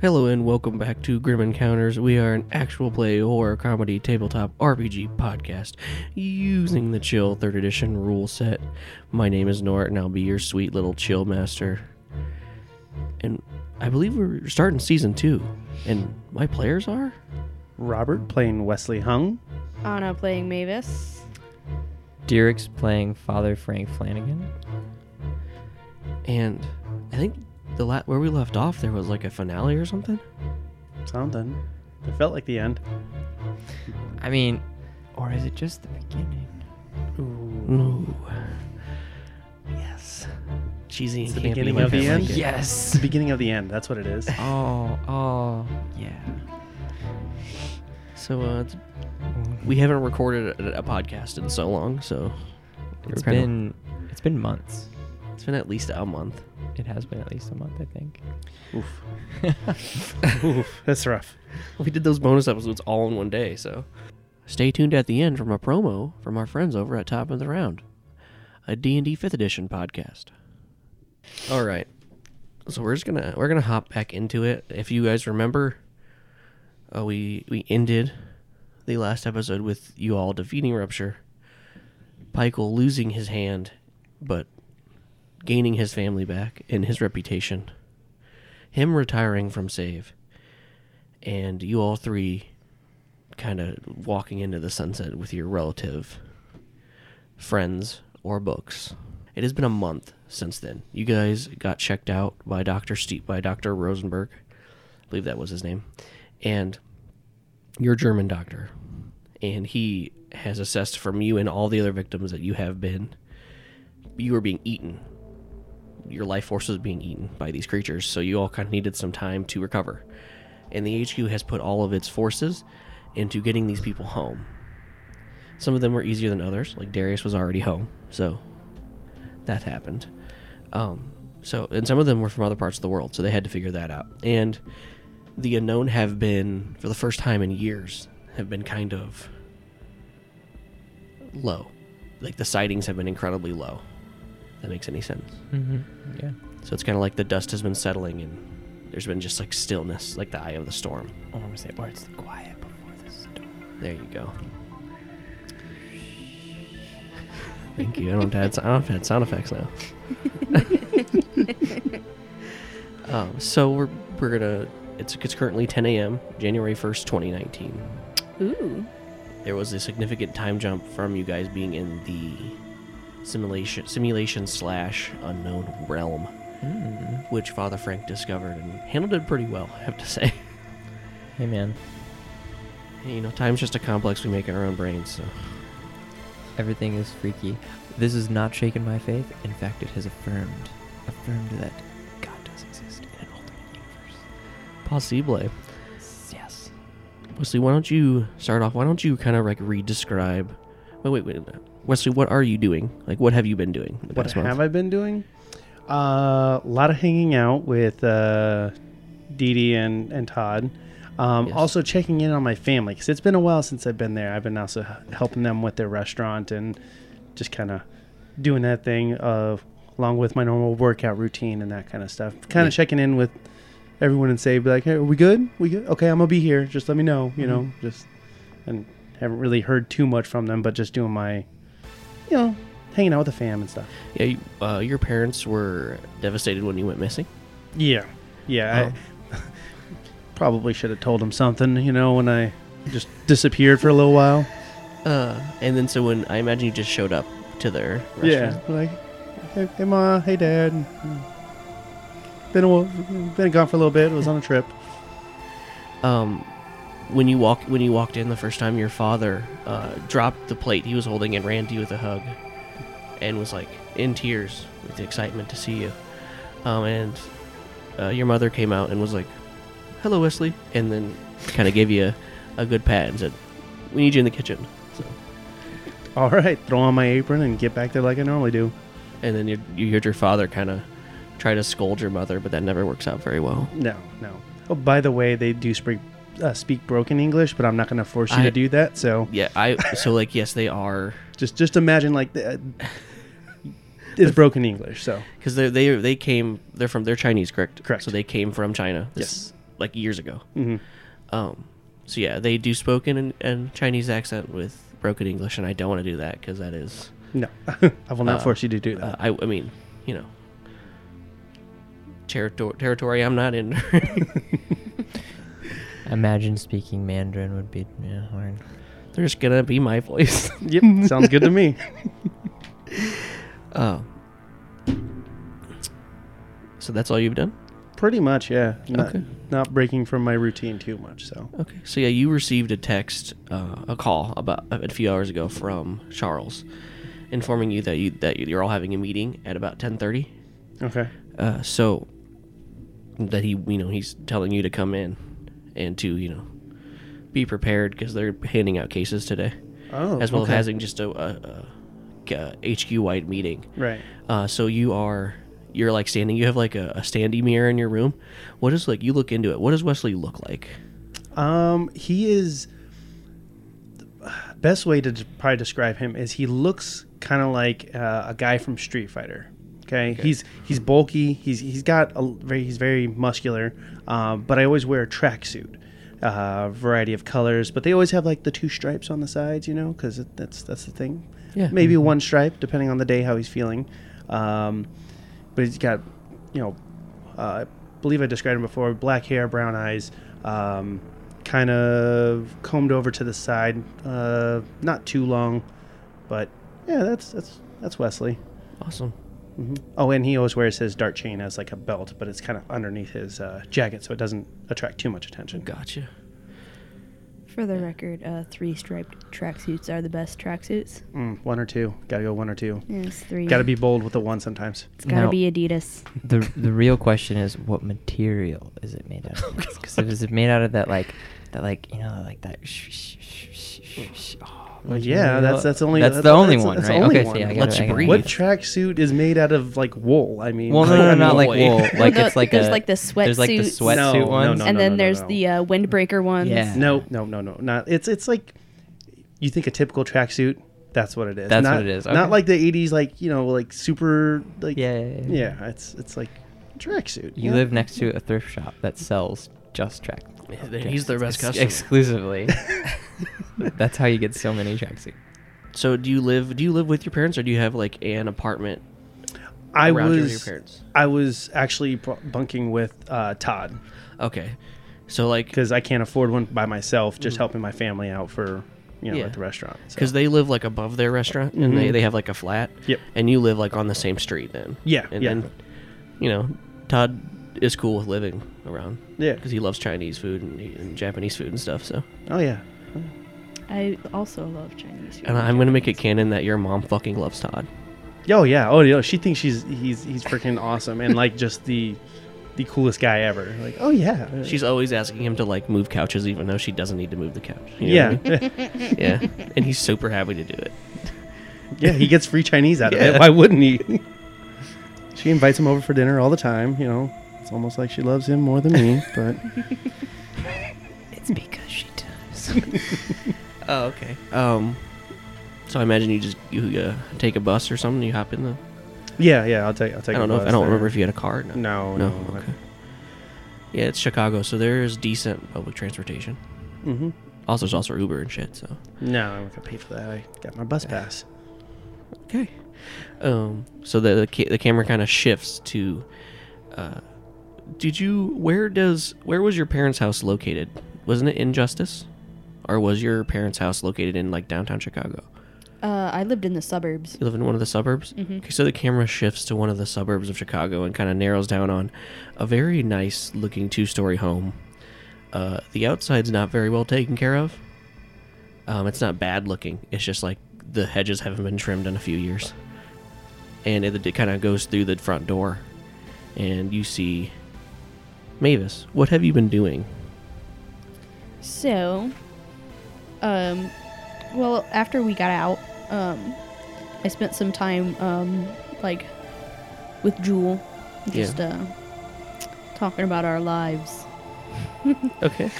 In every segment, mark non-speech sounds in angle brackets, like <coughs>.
Hello and welcome back to Grim Encounters. We are an actual play horror comedy tabletop RPG podcast using the Chill 3rd Edition rule set. My name is Nort and I'll be your sweet little chill master. And I believe we're starting season 2. And my players are? Robert playing Wesley Hung. Anna playing Mavis. Derek's playing Father Frank Flanagan. And I think the la- where we left off there was like a finale or something. Something. It felt like the end. I mean, or is it just the beginning? Ooh. Yes. Cheesy and the beginning of I the like end? it. It's Yes. the beginning of the end. That's what it is. <laughs> oh, oh, yeah. So uh, it's, we haven't recorded a, a podcast in so long, so It's we're kinda- been it's been months. It's been at least a month. It has been at least a month, I think. Oof. <laughs> Oof. That's rough. We did those bonus episodes all in one day, so stay tuned at the end from a promo from our friends over at Top of the Round, a D&D 5th edition podcast. All right. So we're just going to we're going to hop back into it. If you guys remember, uh, we we ended the last episode with you all defeating Rupture, Pykel losing his hand but gaining his family back and his reputation, him retiring from Save, and you all three kind of walking into the sunset with your relative friends or books. It has been a month since then. You guys got checked out by Dr. Ste by Dr. Rosenberg. I believe that was his name. And your German doctor. And he has assessed from you and all the other victims that you have been you are being eaten. Your life force was being eaten by these creatures, so you all kind of needed some time to recover and the HQ has put all of its forces into getting these people home. Some of them were easier than others, like Darius was already home, so that happened. Um, so, and some of them were from other parts of the world, so they had to figure that out. And the unknown have been, for the first time in years, have been kind of low. Like the sightings have been incredibly low. That makes any sense. Mm-hmm. Yeah. So it's kind of like the dust has been settling and there's been just like stillness, like the eye of the storm. I want to say, or it's the quiet before the storm. There you go. Thank you. I don't have to add, I don't have sound effects now. <laughs> um, so we're we're gonna. It's it's currently 10 a.m. January 1st, 2019. Ooh. There was a significant time jump from you guys being in the simulation simulation slash unknown realm, Mm. which Father Frank discovered and handled it pretty well. I have to say. Hey, man. You know, time's just a complex we make in our own brains. So Everything is freaky. This has not shaken my faith. In fact, it has affirmed, affirmed that God does exist in an alternate universe. possible. Yes. Wesley, why don't you start off? Why don't you kind of like re-describe? Wait, wait, wait. Wesley, what are you doing? Like, what have you been doing? The What have month? I been doing? Uh, a lot of hanging out with uh, Dee Dee and, and Todd. Um, Yes. Also checking in on my family because it's been a while since I've been there. I've been also helping them with their restaurant and just kind of doing that thing uh, along with my normal workout routine and that kind of stuff. Kind Yeah. of checking in with everyone and say, be like, hey, are we good? We good? Okay, I'm gonna be here. Just let me know. You Mhm. know, just and haven't really heard too much from them, but just doing my, you know, hanging out with the fam and stuff. Yeah, you, uh, your parents were devastated when you went missing. Yeah, yeah. Oh. I <laughs> probably should have told them something, you know, when I just disappeared for a little while. Uh, and then so when I imagine you just showed up to their Yeah, like, hey, hey ma, hey dad. been a, been gone for a little bit. Was on a trip. Um, when you walk when you walked in the first time, your father uh, dropped the plate he was holding and ran to you with a hug, and was like in tears with the excitement to see you. Um, and uh, your mother came out and was like, "Hello, Wesley," and then kind of gave you a, a good pat and said, "We need you in the kitchen." So, All right, throw on my apron and get back there like I normally do. and then you, you heard your father kind of try to scold your mother, but that never works out very well. No, no. Oh, by the way, they do speak uh, speak broken English, but I'm not going to force you I- to do that. So Yeah, I so like yes, they are <laughs> just just imagine like the, <laughs> it's broken English. So because they they they came they're from they're Chinese, correct? Correct. So they came from China. This, Yes. like years ago. mhm. Um, so yeah, they do spoken and, an in Chinese accent with broken English, and I don't want to do that because that is no, <laughs> I will not Uh, force you to do uh, that. I I mean you know territory territory I'm not in. Imagine speaking Mandarin would be yeah, hard. They're just gonna be my voice. <laughs> yep, sounds good to me. <laughs> Oh. So that's all you've done? Pretty much, yeah. Not, Okay. not breaking from my routine too much. So Okay. So yeah, you received a text, uh, a call about a few hours ago from Charles, informing you that you that you're all having a meeting at about ten thirty. okay, Uh, so that he, you know, he's telling you to come in and to, you know, be prepared because they're handing out cases today, oh, as well okay. as having just a, a, a, a HQ wide meeting. right. Uh, so you are you're like standing. You have like a, a standy mirror in your room. What is like? You look into it. What does Wesley look like? Um, he is. Best way to probably describe him is he looks kind of like uh, a guy from Street Fighter. Okay? he's he's bulky. He's he's got a very he's very muscular. Um, but I always wear a tracksuit, uh, variety of colors. But they always have like the two stripes on the sides, you know, because that's that's the thing. Yeah. Maybe one stripe depending on the day how he's feeling. Um, but he's got, you know, uh, I believe I described him before. Black hair, brown eyes, um, kind of combed over to the side. Uh, not too long, but yeah, that's that's that's Wesley. Awesome. Hmm Oh, and he always wears his dart chain as like a belt, but it's kind of underneath his uh, jacket, so it doesn't attract too much attention. Gotcha. For the record, uh, three striped tracksuits are the best tracksuits. Mm, one or two, gotta go one or two. Yes, three. Gotta be bold with the one sometimes. It's gotta Now- be Adidas. The the real question is what material is it made out of? Because if it's made out of that like that like you know like that. Sh- sh- sh- sh- sh- sh- oh, Well, yeah, that's that's only that's that's, the only that's- one, that's right? the only okay, one. so yeah, I Let's gotta, I gotta- breathe. What tracksuit is made out of like wool? I mean, Well, no, no, <laughs> no, not like wool. Like the- it's like there's a, like the There's like the sweatsuits. sweatsuit No, no, ones. no, and no, then no, there's no. the uh, windbreaker ones. Yeah. No, no, no, no, not. It's it's like you think a typical tracksuit. That's what it is. That's not, what it is, okay. Not like the '80s, like you know, like super, like Yeah, yeah, yeah. yeah. It's it's like tracksuit. You yeah. live next to a thrift shop that sells just track. He's their best Ex- customer. exclusively. <laughs> That's how you get so many tracksuits. So do you live? Do you live with your parents, or do you have like an apartment I around your- was your parents? I was actually bunking with uh, Todd Okay. So like, because I can't afford one by myself. Just helping my family out for you know Yeah. at the restaurant. So. because they live like above their restaurant, and they Mhm. they have like a flat. Yep. And you live like on the same street then. Yeah, And yeah. then, you know, Todd is cool with living around yeah. because he loves Chinese food and, and Japanese food and stuff. So, Oh yeah. I also love Chinese food. and I'm gonna make it canon that your mom fucking loves Todd. Oh yeah. Oh yeah. She thinks she's he's he's freaking awesome and like just the the coolest guy ever. Like oh yeah. She's always asking him to like move couches, even though she doesn't need to move the couch. You know yeah. I mean? <laughs> yeah, and he's super happy to do it. yeah. He gets free Chinese out of Yeah. it. Why wouldn't he? <laughs> she invites him over for dinner all the time. You know. It's almost like she loves him more than me. <laughs> But It's because she does. <laughs> Oh, okay. Um, so I imagine you just you uh, take a bus or something. You hop in the. yeah, yeah. I'll take I'll take. I don't a know. If, I don't there. remember if you had a car. No. No, No. no. Okay. Yeah, it's Chicago, so there's decent public transportation. Mm-hmm. Also, there's also Uber and shit. So. No, I'm not gonna pay for that. I got my bus pass. Okay. Um. So the the, ca- the camera kind of shifts to. Uh, did you? Where does? Where was your parents' house located? Wasn't it in Justice, or was your parents' house located in like downtown Chicago? Uh, I lived in the suburbs. You live in one of the suburbs? Mhm. Okay, so the camera shifts to one of the suburbs of Chicago and kind of narrows down on a very nice looking two story home. Uh, the outside's not very well taken care of. Um, it's not bad looking. It's just like the hedges haven't been trimmed in a few years. And it, it kind of goes through the front door. And you see Mavis, what have you been doing? So, um, well, after we got out, um, I spent some time, um, like, with Jewel, just uh, talking about our lives. <laughs> Okay.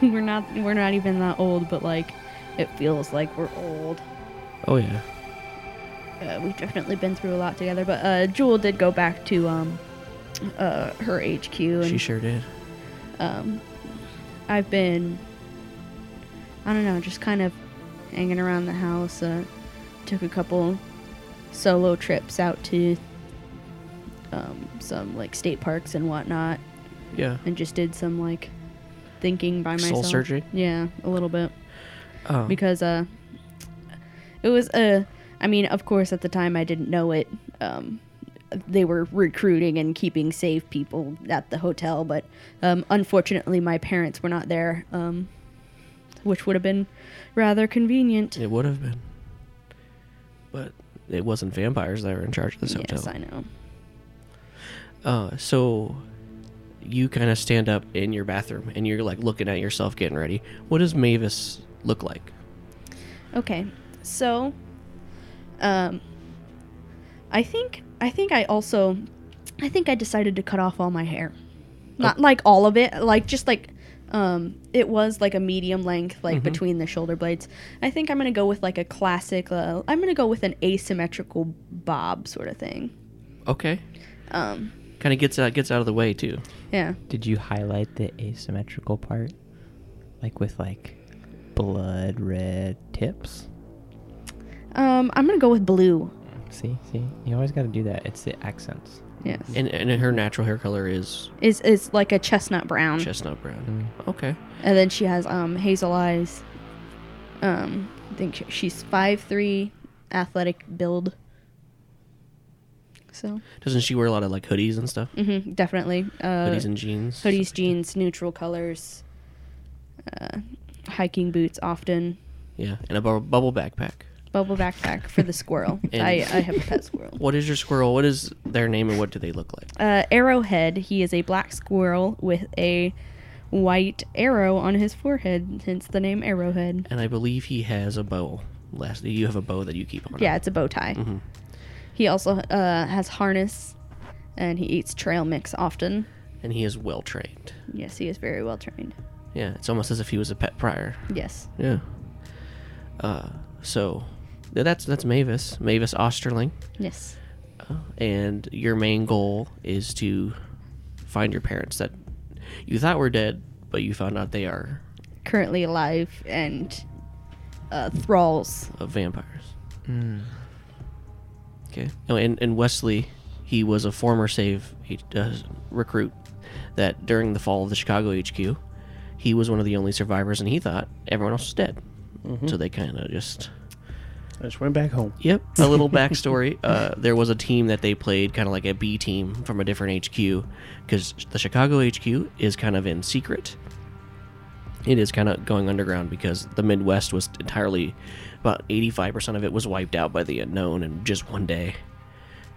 we're not, we're not even that old, but like, it feels like we're old. Oh, yeah. Uh, we've definitely been through a lot together. But uh, Jewel did go back to um, uh, her HQ, and She sure did. um, I've been, I don't know, just kind of hanging around the house. Uh, took a couple solo trips out to um, some like state parks and whatnot, Yeah. and just did some like thinking by myself. Soul searching? Yeah, a little bit Oh. because uh, it was uh, I mean, of course, at the time I didn't know it. Um, they were recruiting and keeping safe people at the hotel, but um, unfortunately, my parents were not there, um, which would have been rather convenient. It would have been. But it wasn't vampires that were in charge of this hotel. yes, I know. Uh, so you kind of stand up in your bathroom and you're like looking at yourself getting ready. What does Mavis look like? Okay, so, um, I think I think I also, I think I decided to cut off all my hair, not like all of it, like just like, um, it was like a medium length, like Mhm. between the shoulder blades. I think I'm gonna go with like a classic. Uh, I'm gonna go with an asymmetrical bob sort of thing. Okay. Um, Kind of gets out gets out of the way too. yeah. Did you highlight the asymmetrical part? Like with like blood red tips? Um, I'm gonna go with blue. See, see, you always got to do that. It's the accents. Yes. And and her natural hair color is Is is like a chestnut brown. chestnut brown. Okay. And then she has um hazel eyes. Um, I think sh- she's five three, athletic build. So, Doesn't she wear a lot of like hoodies and stuff? hmm definitely. Uh, hoodies and jeans. hoodies, stuff like jeans, neutral colors. Uh, hiking boots often. Yeah, and a bu- bubble backpack. Bubble backpack for the squirrel. <laughs> And- I, I have a pet squirrel. What is your squirrel? What is their name and what do they look like? Uh, Arrowhead. He is a black squirrel with a white arrow on his forehead, hence the name Arrowhead. And I believe he has a bow. Last, you have a bow that you keep on. Yeah, it's a bow tie. Mhm. He also uh, has harness, and he eats trail mix often. And he is well trained. Yes, he is very well trained. Yeah, it's almost as if he was a pet prior. Yes. Yeah. Uh, so that's that's Mavis, Mavis Osterling, Yes. uh, and your main goal is to find your parents that you thought were dead, but you found out they are Currently alive and uh, thralls. uh, vampires. Mm. Okay. Oh, and and Wesley, he was a former Save uh, recruit that during the fall of the Chicago HQ, he was one of the only survivors, and he thought everyone else was dead. So they kind of just I just went back home. Yep. <laughs> A little backstory. uh, there was a team that they played, kind of like a B team from a different HQ, because the Chicago HQ is kind of in secret. It is kind of going underground because the Midwest was entirely, about 85% of it was wiped out by the unknown in just one day.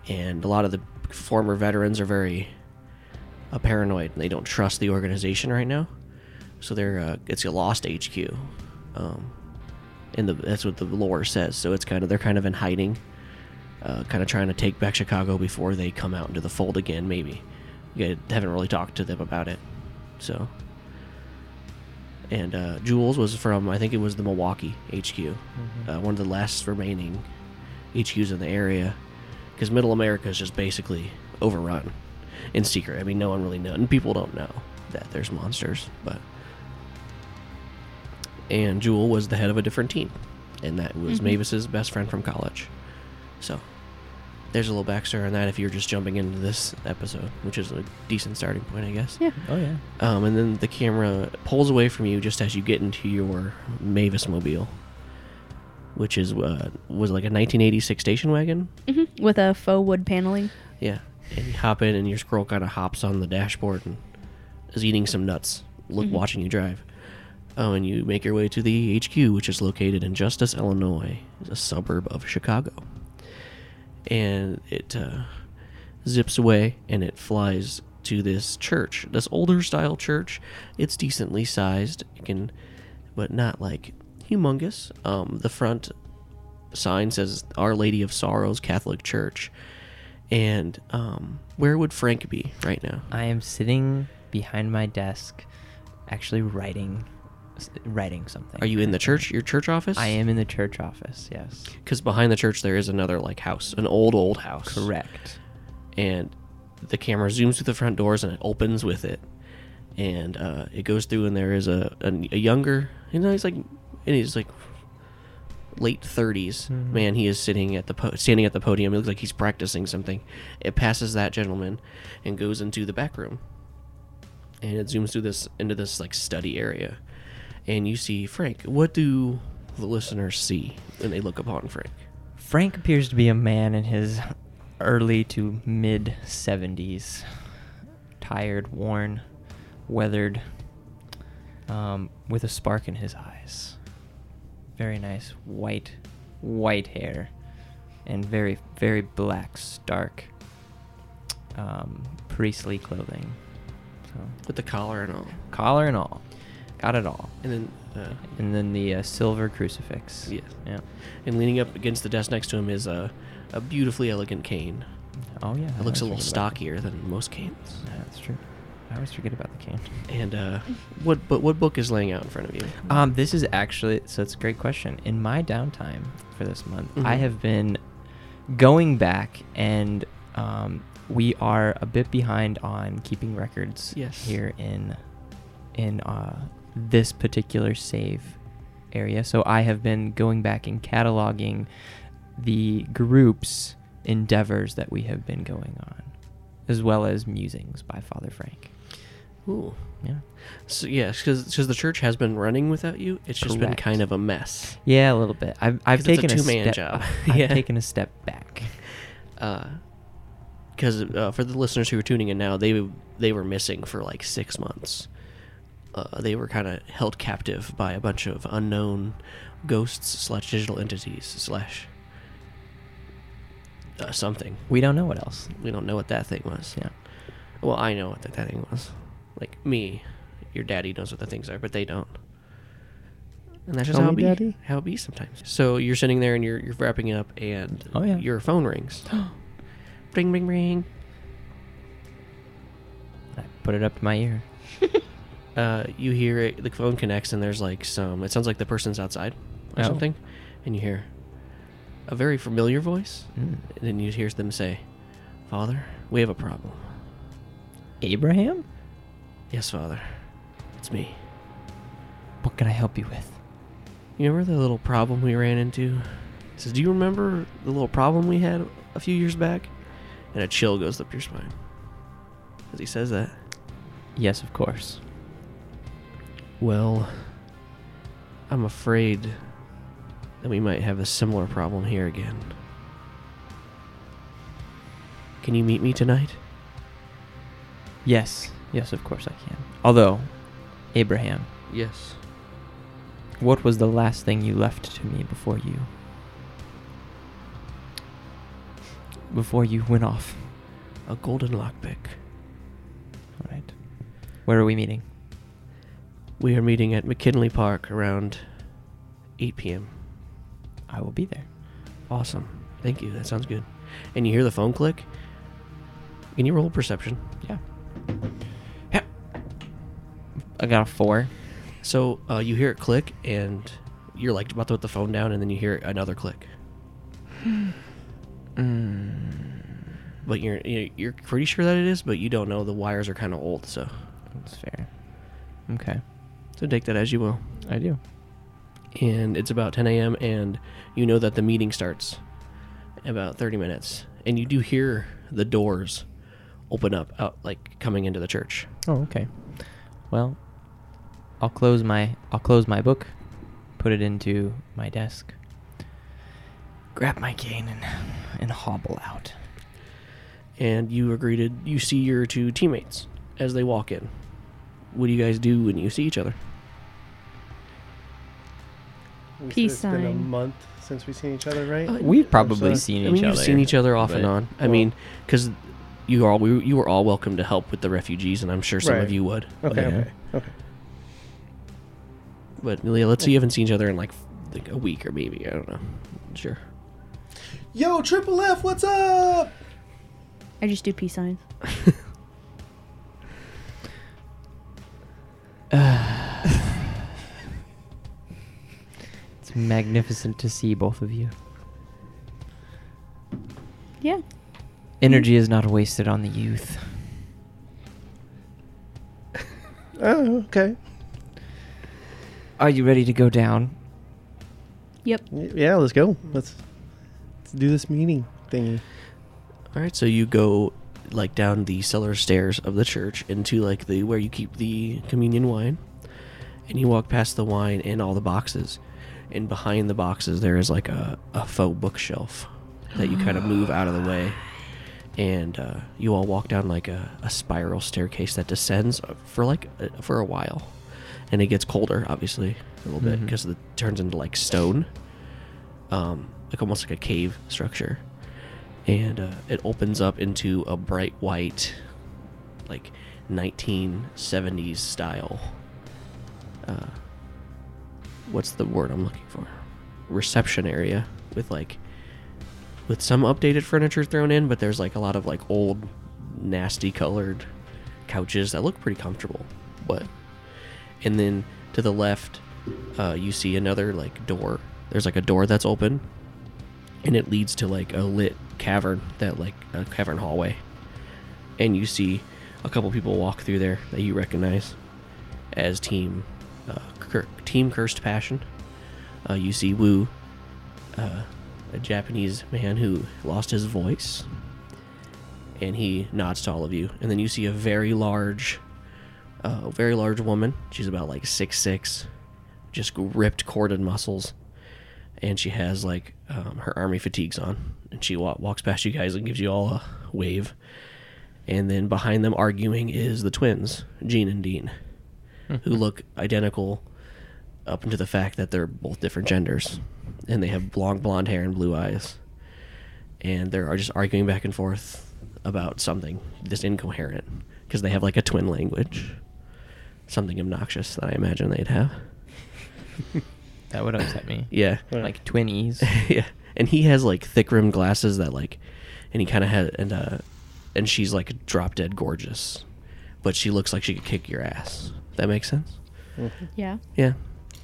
And a lot of the former veterans are very uh, paranoid and they don't trust the organization right now. So they're, uh, it's a lost HQ. Um, and the, that's what the lore says. So it's kind of they're kind of in hiding, uh, kind of trying to take back Chicago before they come out into the fold again. Maybe you haven't really talked to them about it. So, and uh, Jules was from I think it was the Milwaukee HQ, uh, one of the last remaining HQs in the area, because Middle America is just basically overrun in secret. I mean, no one really knows, and people don't know that there's monsters, but and Jewel was the head of a different team, and that was Mhm. Mavis's best friend from college. So there's a little backstory on that if you're just jumping into this episode, which is a decent starting point, I guess. Yeah. Oh yeah. Um, and then the camera pulls away from you just as you get into your Mavis mobile, which is uh, was like a 1986 station wagon. hmm With a faux wood paneling. Yeah, and you hop in, and your squirrel kind of hops on the dashboard and is eating some nuts, look Mhm. watching you drive. Oh, and you make your way to the HQ, which is located in Justice, Illinois, a suburb of Chicago. And it uh, zips away, and it flies to this church, this older style church. It's decently sized, it can, but not like humongous. Um, the front sign says Our Lady of Sorrows Catholic Church. And um, where would Frank be right now? I am sitting behind my desk, actually writing, writing something. Are you in the church, your church office? I am in the church office. Yes. Because behind the church there is another like house, an old old house. Correct. And the camera zooms through the front doors and it opens with it, and uh, it goes through and there is a a, a younger, you know, he's like, and he's like late 30s Mhm. man. He is sitting at the po- standing at the podium. It looks like he's practicing something. It passes that gentleman and goes into the back room, and it zooms through this into this like study area, and you see Frank. What do the listeners see when they look upon Frank? Frank appears to be a man in his early to mid 70s. Tired, worn, weathered, um, with a spark in his eyes. Very nice white, white hair, and very, very black, stark, um, priestly clothing. So, With the collar and all, collar and all. Got it all. and then. Uh, And then the uh, silver crucifix. Yes. Yeah. And leaning up against the desk next to him is a, a beautifully elegant cane. Oh, yeah. It I looks a little stockier than most canes. Yeah, that's true. I always forget about the cane. And uh, what but what book is laying out in front of you? Um, this is actually so it's a great question. In my downtime for this month, I Mhm. have been going back and um, we are a bit behind on keeping records Yes. here in in uh, this particular save area. So I have been going back and cataloging the groups endeavors that we have been going on, as well as musings by Father Frank. Ooh. Yeah. So yes, because the church has been running without you. It's just been kind of a mess. Yeah, a little bit. I've I've it's a taken a, two-man step. job. <laughs> <laughs> I've Yeah. taken a step back. Because uh, for the listeners who are tuning in now, they they were missing for like six months. Uh, they were kind of held captive by a bunch of unknown ghosts slash digital entities slash uh, something. We don't know what else. We don't know what that thing was. Yeah. Well, I know what that, that thing was. Like me, your daddy knows what the things are, but they don't. And that's just Tell how it be. Daddy. How it be sometimes. So you're sitting there and you're you're wrapping it up, and Oh, yeah. your phone rings. <gasps> ring, ring, ring. I put it up to my ear. Uh, you hear it. The phone connects, and there's like some. It sounds like the person's outside or Oh. something, and you hear a very familiar voice, Mm. and then you hear them say, "Father, we have a problem." Abraham, Yes, Father, it's me. what can I help you with? You remember the little problem we ran into? He says, Do you remember the little problem we had a few years back? And a chill goes up your spine. As he says that. Yes, of course. Well, I'm afraid that we might have a similar problem here again. Can you meet me tonight? Yes, yes, of course I can. Although, Abraham, Yes. what was the last thing you left to me before you before you went off? A golden lockpick. All right. Where are we meeting? We are meeting at McKinley Park around 8 p.m. I will be there. Awesome. Thank you. That sounds good. And you hear the phone click? Can you roll perception? Yeah. I got a four. So uh, you hear it click, and you're like about to put the phone down, and then you hear another click. <sighs> Mm, But you're you're you're pretty sure that it is, but you don't know. The wires are kind of old, so that's fair. Okay, so take that as you will. I do. And it's about 10 a.m. and you know that the meeting starts in about 30 minutes, and you do hear the doors open up out like coming into the church. Oh, okay. Well, I'll close my I'll close my book, put it into my desk, grab my cane and and hobble out. and you are greeted. You see your two teammates as they walk in. What do you guys do when you see each other? We said Peace it's been a sign. month since we've seen each other, right? Uh, We've probably so- seen I mean, each you've other. seen each other off and but- on. I Well- mean, because you all we, you were all welcome to help with the refugees, and I'm sure some Right. of you would. okay, Yeah. okay, okay. But yeah, let's say you haven't seen each other in like like a week or maybe I don't know. Sure. Yo, Triple F, what's up? I just do peace signs. <laughs> <sighs> It's magnificent to see both of you. Yeah. Energy is not wasted on the youth. <laughs> Oh, okay. Are you ready to go down? Yep. Y- Yeah, let's go. Let's let's do this meeting thingy. All right, so you go like down the cellar stairs of the church into like the where you keep the communion wine, and you walk past the wine and all the boxes, and behind the boxes there is like a, a faux bookshelf that you kind of move out of the way, and uh, you all walk down like a, a spiral staircase that descends for like a, for a while, and it gets colder obviously a little bit because it turns into like stone, um, like almost like a cave structure and uh, it opens up into a bright white, like 1970s style. Uh, what's the word I'm looking for? Reception area with like, with some updated furniture thrown in, but there's like a lot of like old, nasty colored couches that look pretty comfortable. But, and then to the left, uh, you see another like door. There's like a door that's open and it leads to like a lit cavern that like a cavern hallway. And you see a couple people walk through there that you recognize as team uh, Cur- team cursed passion. Uh, you see Wu uh, a Japanese man who lost his voice and he nods to all of you. And then you see a very large uh, very large woman. She's about like six six just ripped corded muscles and she has like um, her army fatigues on, and she wa- walks past you guys and gives you all a wave. And then behind them, arguing, is the twins, Gene and Dean, who look identical, up into the fact that they're both different genders, and they have long blonde hair and blue eyes, and they're just arguing back and forth about something just incoherent because they have like a twin language, something obnoxious that I imagine they'd have. <laughs> That would upset me. <laughs> Yeah. Like twinnies. <laughs> yeah, and he has like thick rimmed glasses that like, and he kind of had and uh, and she's like drop dead gorgeous, but she looks like she could kick your ass. That makes sense. Yeah. Yeah,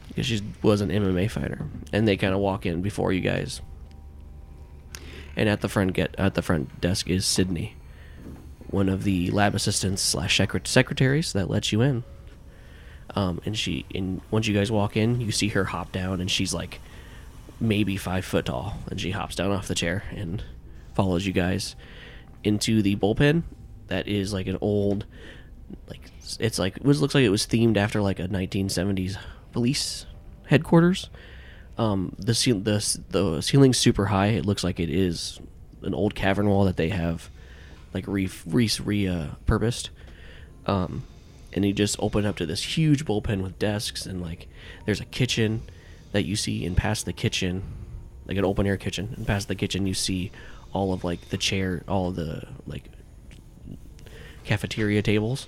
because she was an MMA fighter, and they kind of walk in before you guys. And at the front get at the front desk is Sydney, one of the lab assistants slash secretaries that lets you in. Um, and she and once you guys walk in, you see her hop down, and she's like maybe five foot tall, and she hops down off the chair and follows you guys into the bullpen. That is like an old, like it's like it looks like it was themed after like a 1970s police headquarters. Um, the ceil- the the ceiling's super high. It looks like it is an old cavern wall that they have like re re, re uh, purposed. Um, and you just open up to this huge bullpen with desks and like there's a kitchen that you see and past the kitchen like an open air kitchen and past the kitchen you see all of like the chair all of the like cafeteria tables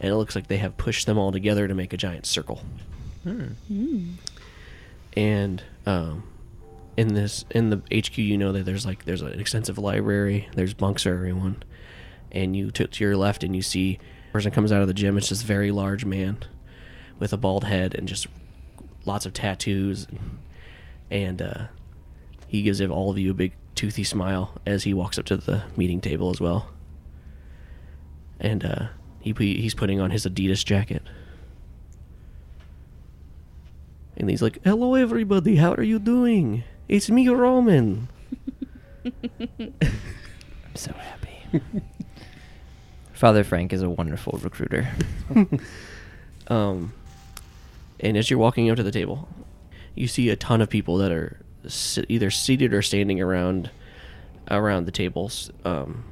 and it looks like they have pushed them all together to make a giant circle. And um, in this in the HQ you know that there's like there's an extensive library there's bunks for everyone and you took to your left and you see person comes out of the gym it's this very large man with a bald head and just lots of tattoos and uh, he gives all of you a big toothy smile as he walks up to the meeting table as well and uh, he he's putting on his Adidas jacket and he's like, "Hello, everybody. How are you doing? It's me, Roman." <laughs> I'm so happy. <laughs> Father Frank is a wonderful recruiter. <laughs> Um, and as you're walking up to the table, you see a ton of people that are si- either seated or standing around around the tables. Um,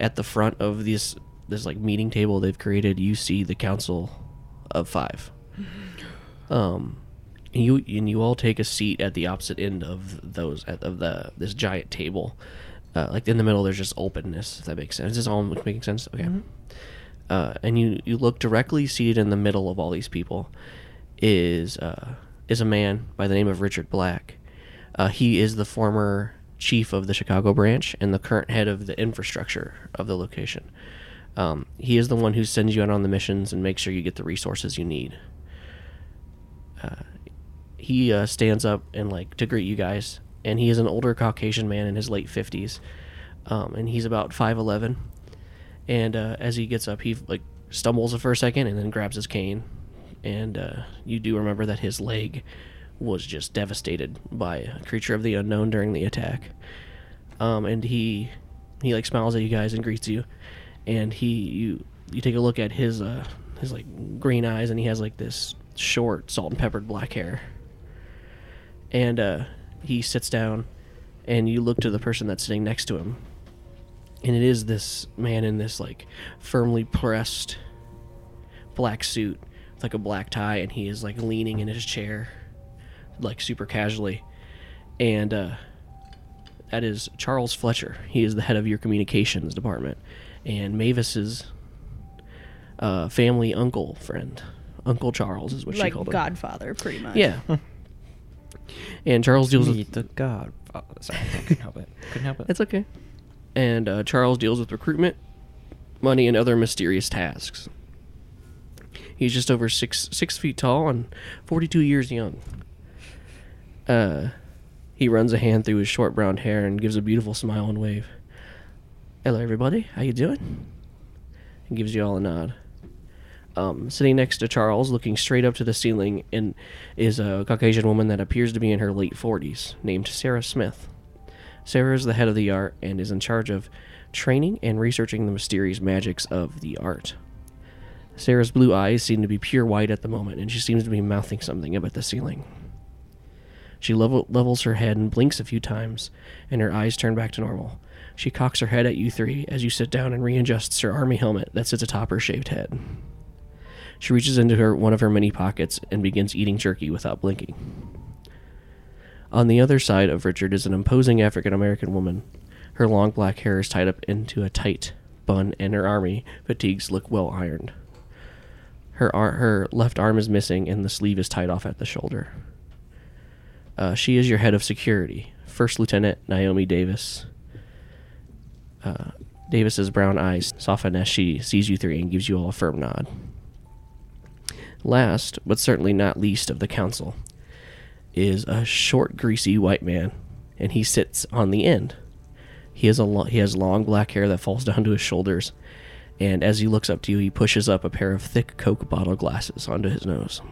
at the front of this this like meeting table they've created, you see the council of five. Um, and you and you all take a seat at the opposite end of those of the this giant table. Uh, like in the middle, there's just openness. If that makes sense. Is this all making sense? Okay. Uh, and you you look directly seated in the middle of all these people is uh, is a man by the name of Richard Black. Uh, he is the former chief of the Chicago branch and the current head of the infrastructure of the location. Um, he is the one who sends you out on the missions and makes sure you get the resources you need. Uh, he uh, stands up and like to greet you guys, and he is an older Caucasian man in his late fifties, um, and he's about five eleven. And uh, as he gets up, he like stumbles for a second and then grabs his cane, and uh, you do remember that his leg was just devastated by a creature of the unknown during the attack. Um, and he he like smiles at you guys and greets you, and he you you take a look at his uh his like green eyes and he has like this short salt and peppered black hair. And uh, he sits down, and you look to the person that's sitting next to him, and it is this man in this like firmly pressed black suit with like a black tie, and he is like leaning in his chair, like super casually, and uh, that is Charles Fletcher. He is the head of your communications department, and Mavis's uh, family uncle friend, Uncle Charles is what she like called him. Godfather, pretty much. Yeah. <laughs> and Charles deals with the God. Oh, sorry, I couldn't help it. Couldn't help it. It's okay. And uh, Charles deals with recruitment, money, and other mysterious tasks. He's just over six six feet tall and forty two years young. Uh, he runs a hand through his short brown hair and gives a beautiful smile and wave. Hello, everybody. How you doing? And gives you all a nod. Um, sitting next to Charles, looking straight up to the ceiling, and is a Caucasian woman that appears to be in her late forties, named Sarah Smith. Sarah is the head of the art and is in charge of training and researching the mysterious magics of the art. Sarah's blue eyes seem to be pure white at the moment, and she seems to be mouthing something up at the ceiling. She level- levels her head and blinks a few times, and her eyes turn back to normal. She cocks her head at you three as you sit down and readjusts her army helmet that sits atop her shaved head. She reaches into her one of her many pockets and begins eating jerky without blinking. On the other side of Richard is an imposing African American woman. Her long black hair is tied up into a tight bun, and her army fatigues look well ironed. Her ar- her left arm is missing, and the sleeve is tied off at the shoulder. Uh, she is your head of security, First Lieutenant Naomi Davis. Uh, Davis's brown eyes soften as she sees you three and gives you all a firm nod. Last, but certainly not least of the council, is a short, greasy white man, and he sits on the end. He has a lo- he has long black hair that falls <laughs> down to his shoulders, and as he looks up to you, he pushes up a pair of thick Coke bottle glasses onto his nose.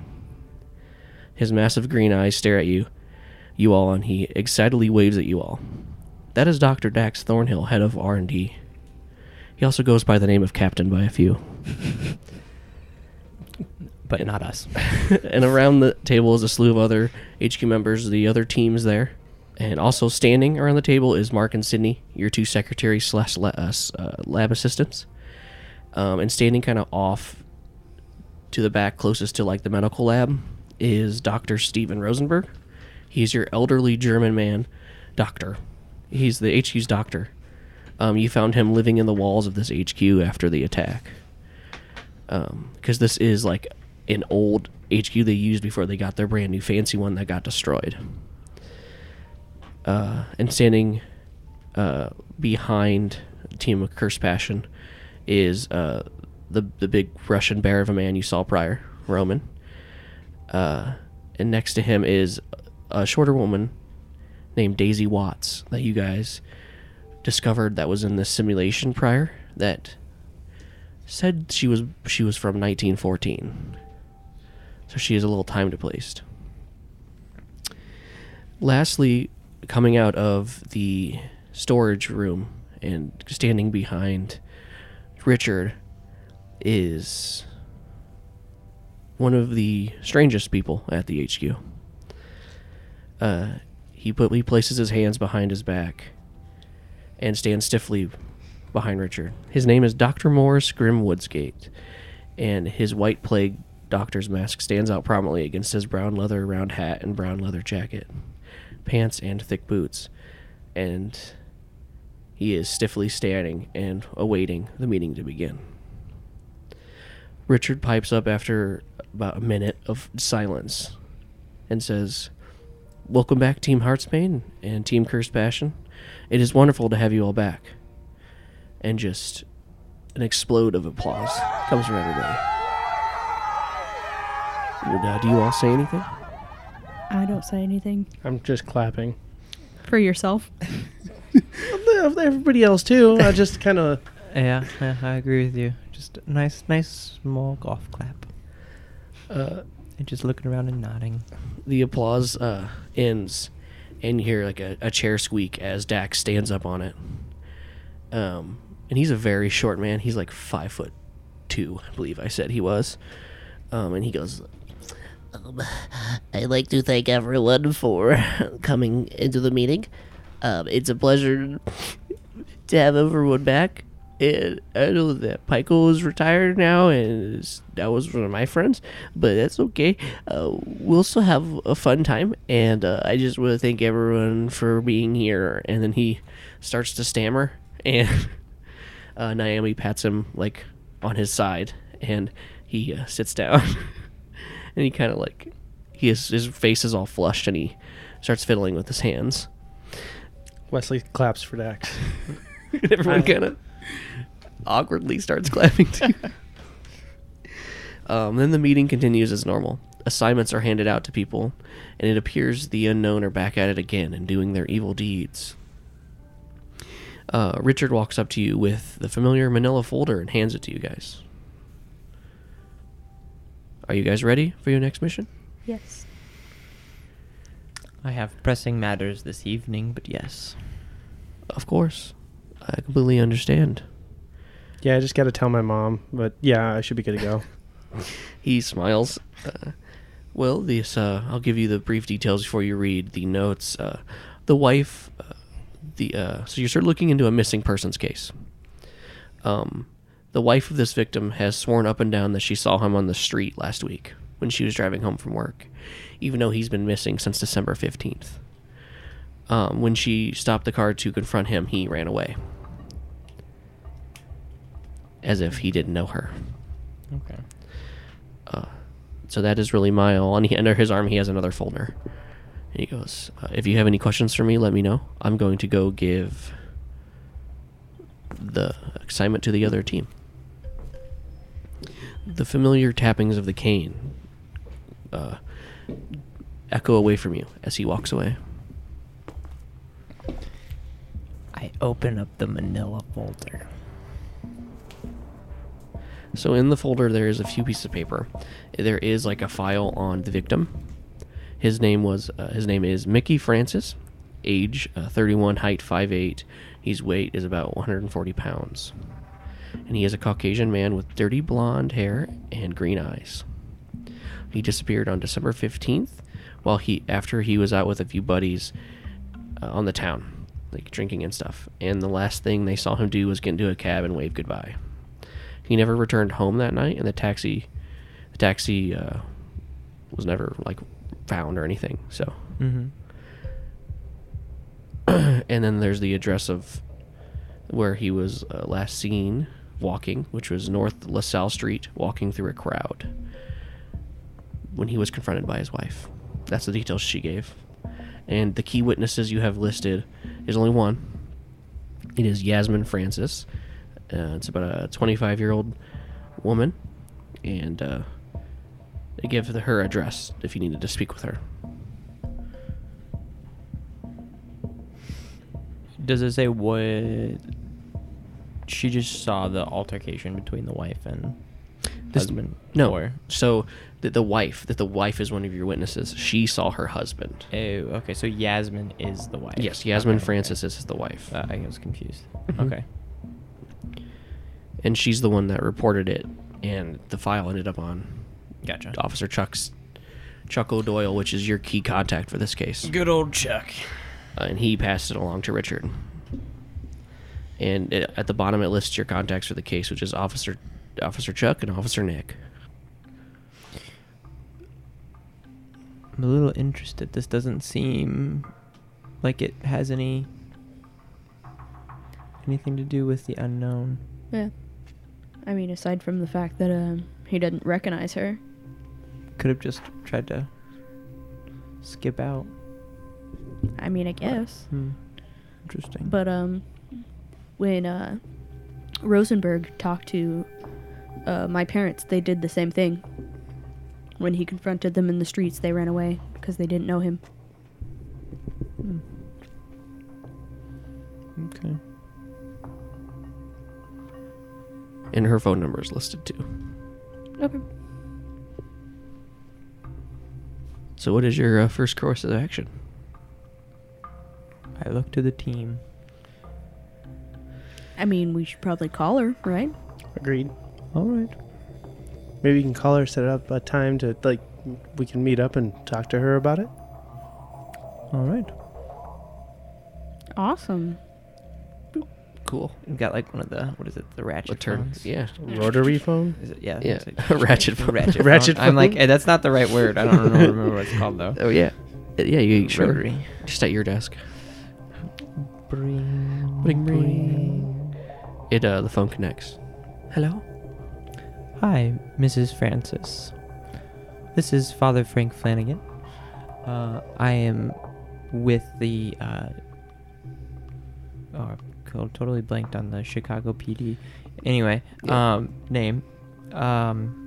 His massive green eyes stare at you, you all, and he excitedly waves at you all. That is Dr. Dax Thornhill, head of R&D. He also goes by the name of Captain by a few. <laughs> but not us. <laughs> and around the table is a slew of other HQ members, the other teams there. And also standing around the table is Mark and Sydney, your two secretaries slash la- uh, uh, lab assistants. Um, and standing kind of off to the back, closest to like the medical lab, is Dr. Steven Rosenberg. He's your elderly German man, doctor. He's the HQ's doctor. Um, you found him living in the walls of this HQ after the attack. Because this is like an old HQ they used before they got their brand new fancy one that got destroyed. Uh, and standing uh, behind Team of Curse Passion is uh, the the big Russian bear of a man you saw prior, Roman. Uh, and next to him is a shorter woman named Daisy Watts that you guys discovered that was in the simulation prior that said she was she was from 1914. So she is a little time displaced. Lastly, coming out of the storage room and standing behind Richard is one of the strangest people at the HQ. Uh, he put he places his hands behind his back and stands stiffly behind Richard. His name is Doctor Morris Grim Woodsgate, and his white plague doctor's mask stands out prominently against his brown leather round hat and brown leather jacket, pants, and thick boots. And he is stiffly standing and awaiting the meeting to begin. Richard pipes up after about a minute of silence and says, Welcome back, Team Heartsbane and Team Cursed Passion. It is wonderful to have you all back. And just an explode of applause comes from everybody. Would, uh, do you all say anything? I don't say anything I'm just clapping. for yourself. <laughs> Everybody else too. I just kind of <laughs> Yeah, yeah, I agree with you. Just a nice, nice small golf clap. Uh, And just looking around and nodding. the applause uh, ends, and you hear like a, a chair squeak as Dax stands up on it. Um, and he's a very short man. He's like five foot two, I believe I said he was. Um, and he goes, um, "I'd like to thank everyone for <laughs> coming into the meeting. Um, it's a pleasure to have everyone back." And I know that Pico is retired now, and that was one of my friends, but that's okay. Uh, we'll still have a fun time, and uh, I just want to thank everyone for being here. And then he starts to stammer, and <laughs> uh, Naomi pats him like on his side, and he uh, sits down, <laughs> and he kind of like he is, his face is all flushed, and he starts fiddling with his hands. Wesley claps for Dax. and <laughs> everyone kind of awkwardly starts clapping too. <laughs> um, then the meeting continues as normal. Assignments are handed out to people, and it appears the unknown are back at it again and doing their evil deeds. Uh, Richard walks up to you with the familiar manila folder and hands it to you guys. Are you guys ready for your next mission? Yes. I have pressing matters this evening, but yes. Of course. I completely understand. Yeah, I just got to tell my mom, but yeah, I should be good to go. <laughs> He smiles. Uh, well, this uh, I'll give you the brief details before you read the notes. Uh, the wife, uh, the uh, so you start looking into a missing persons case. Um, the wife of this victim has sworn up and down that she saw him on the street last week when she was driving home from work, even though he's been missing since December fifteenth. Um, when she stopped the car to confront him, he ran away, as if he didn't know her. Okay. So that is really my all. And he, under his arm, he has another folder. And he goes, uh, "If you have any questions for me, let me know. I'm going to go give the assignment to the other team." The familiar tappings of the cane uh, echo away from you as he walks away. I open up the manila folder. So in the folder, there is a few pieces of paper. There is like a file on the victim. His name was uh, his name is Mickey Francis, age uh, 31, height 5'8". His weight is about 140 pounds, and he is a Caucasian man with dirty blonde hair and green eyes. He disappeared on December 15th, while he after he was out with a few buddies uh, on the town, like drinking and stuff. And the last thing they saw him do was get into a cab and wave goodbye. He never returned home that night, and the taxi, the taxi, uh, was never like found or anything. So, Mm-hmm. <clears throat> and then there's the address of where he was uh, last seen walking, which was North LaSalle Street, walking through a crowd when he was confronted by his wife. That's the details she gave. And the key witnesses you have listed is only one. It is Yasmin Francis. Uh, it's about a 25 year old woman, and uh, they give her address if you needed to speak with her. Does it say what? She just saw the altercation between the wife and This- husband. No. Or, So that the wife, that the wife is one of your witnesses. She saw her husband. oh, okay. So Yasmin is the wife. Yes, Yasmin Okay, Francis okay. is the wife, Uh, I was confused. Mhm. Okay. and she's the one that reported it, and the file ended up on Gotcha. Officer Chuck's Chuck O'Doyle, which is your key contact for this case. Good old Chuck. Uh, and he passed it along to Richard. And it, at the bottom, it lists your contacts for the case, which is Officer Officer Chuck and Officer Nick. I'm a little interested. This doesn't seem like it has any anything to do with the unknown. Yeah. I mean, aside from the fact that um, he didn't recognize her. Could have just tried to skip out. I mean, I guess. Hmm. Interesting. But um, when uh, Rosenberg talked to uh, my parents, they did the same thing. When he confronted them in the streets, they ran away because they didn't know him. Hmm. Okay. And her phone number is listed too. Okay. So, what is your uh, first course of action? I look to the team. I mean, we should probably call her, right? Agreed. All right. Maybe you can call her, set up a time to like we can meet up and talk to her about it. All right. Awesome. Cool. We've got like one of the what is it? The ratchet What phones? Yeah. Rotary phone. Is it? Yeah. Yeah. it's like- <laughs> Ratchet phone. ratchet. Ratchet phone. I'm like, phone? eh, that's not the right word. I don't remember, remember what it's called though. Oh yeah. Uh, Yeah. You sure? Rotary. Just at your desk. Bring, Bring, bring. It uh the phone connects. Hello. Hi, Mrs. Francis. This is Father Frank Flanagan. Uh, I am with the. Uh, oh, co- totally blanked on the Chicago PD. Anyway, Yeah. um, name. Um,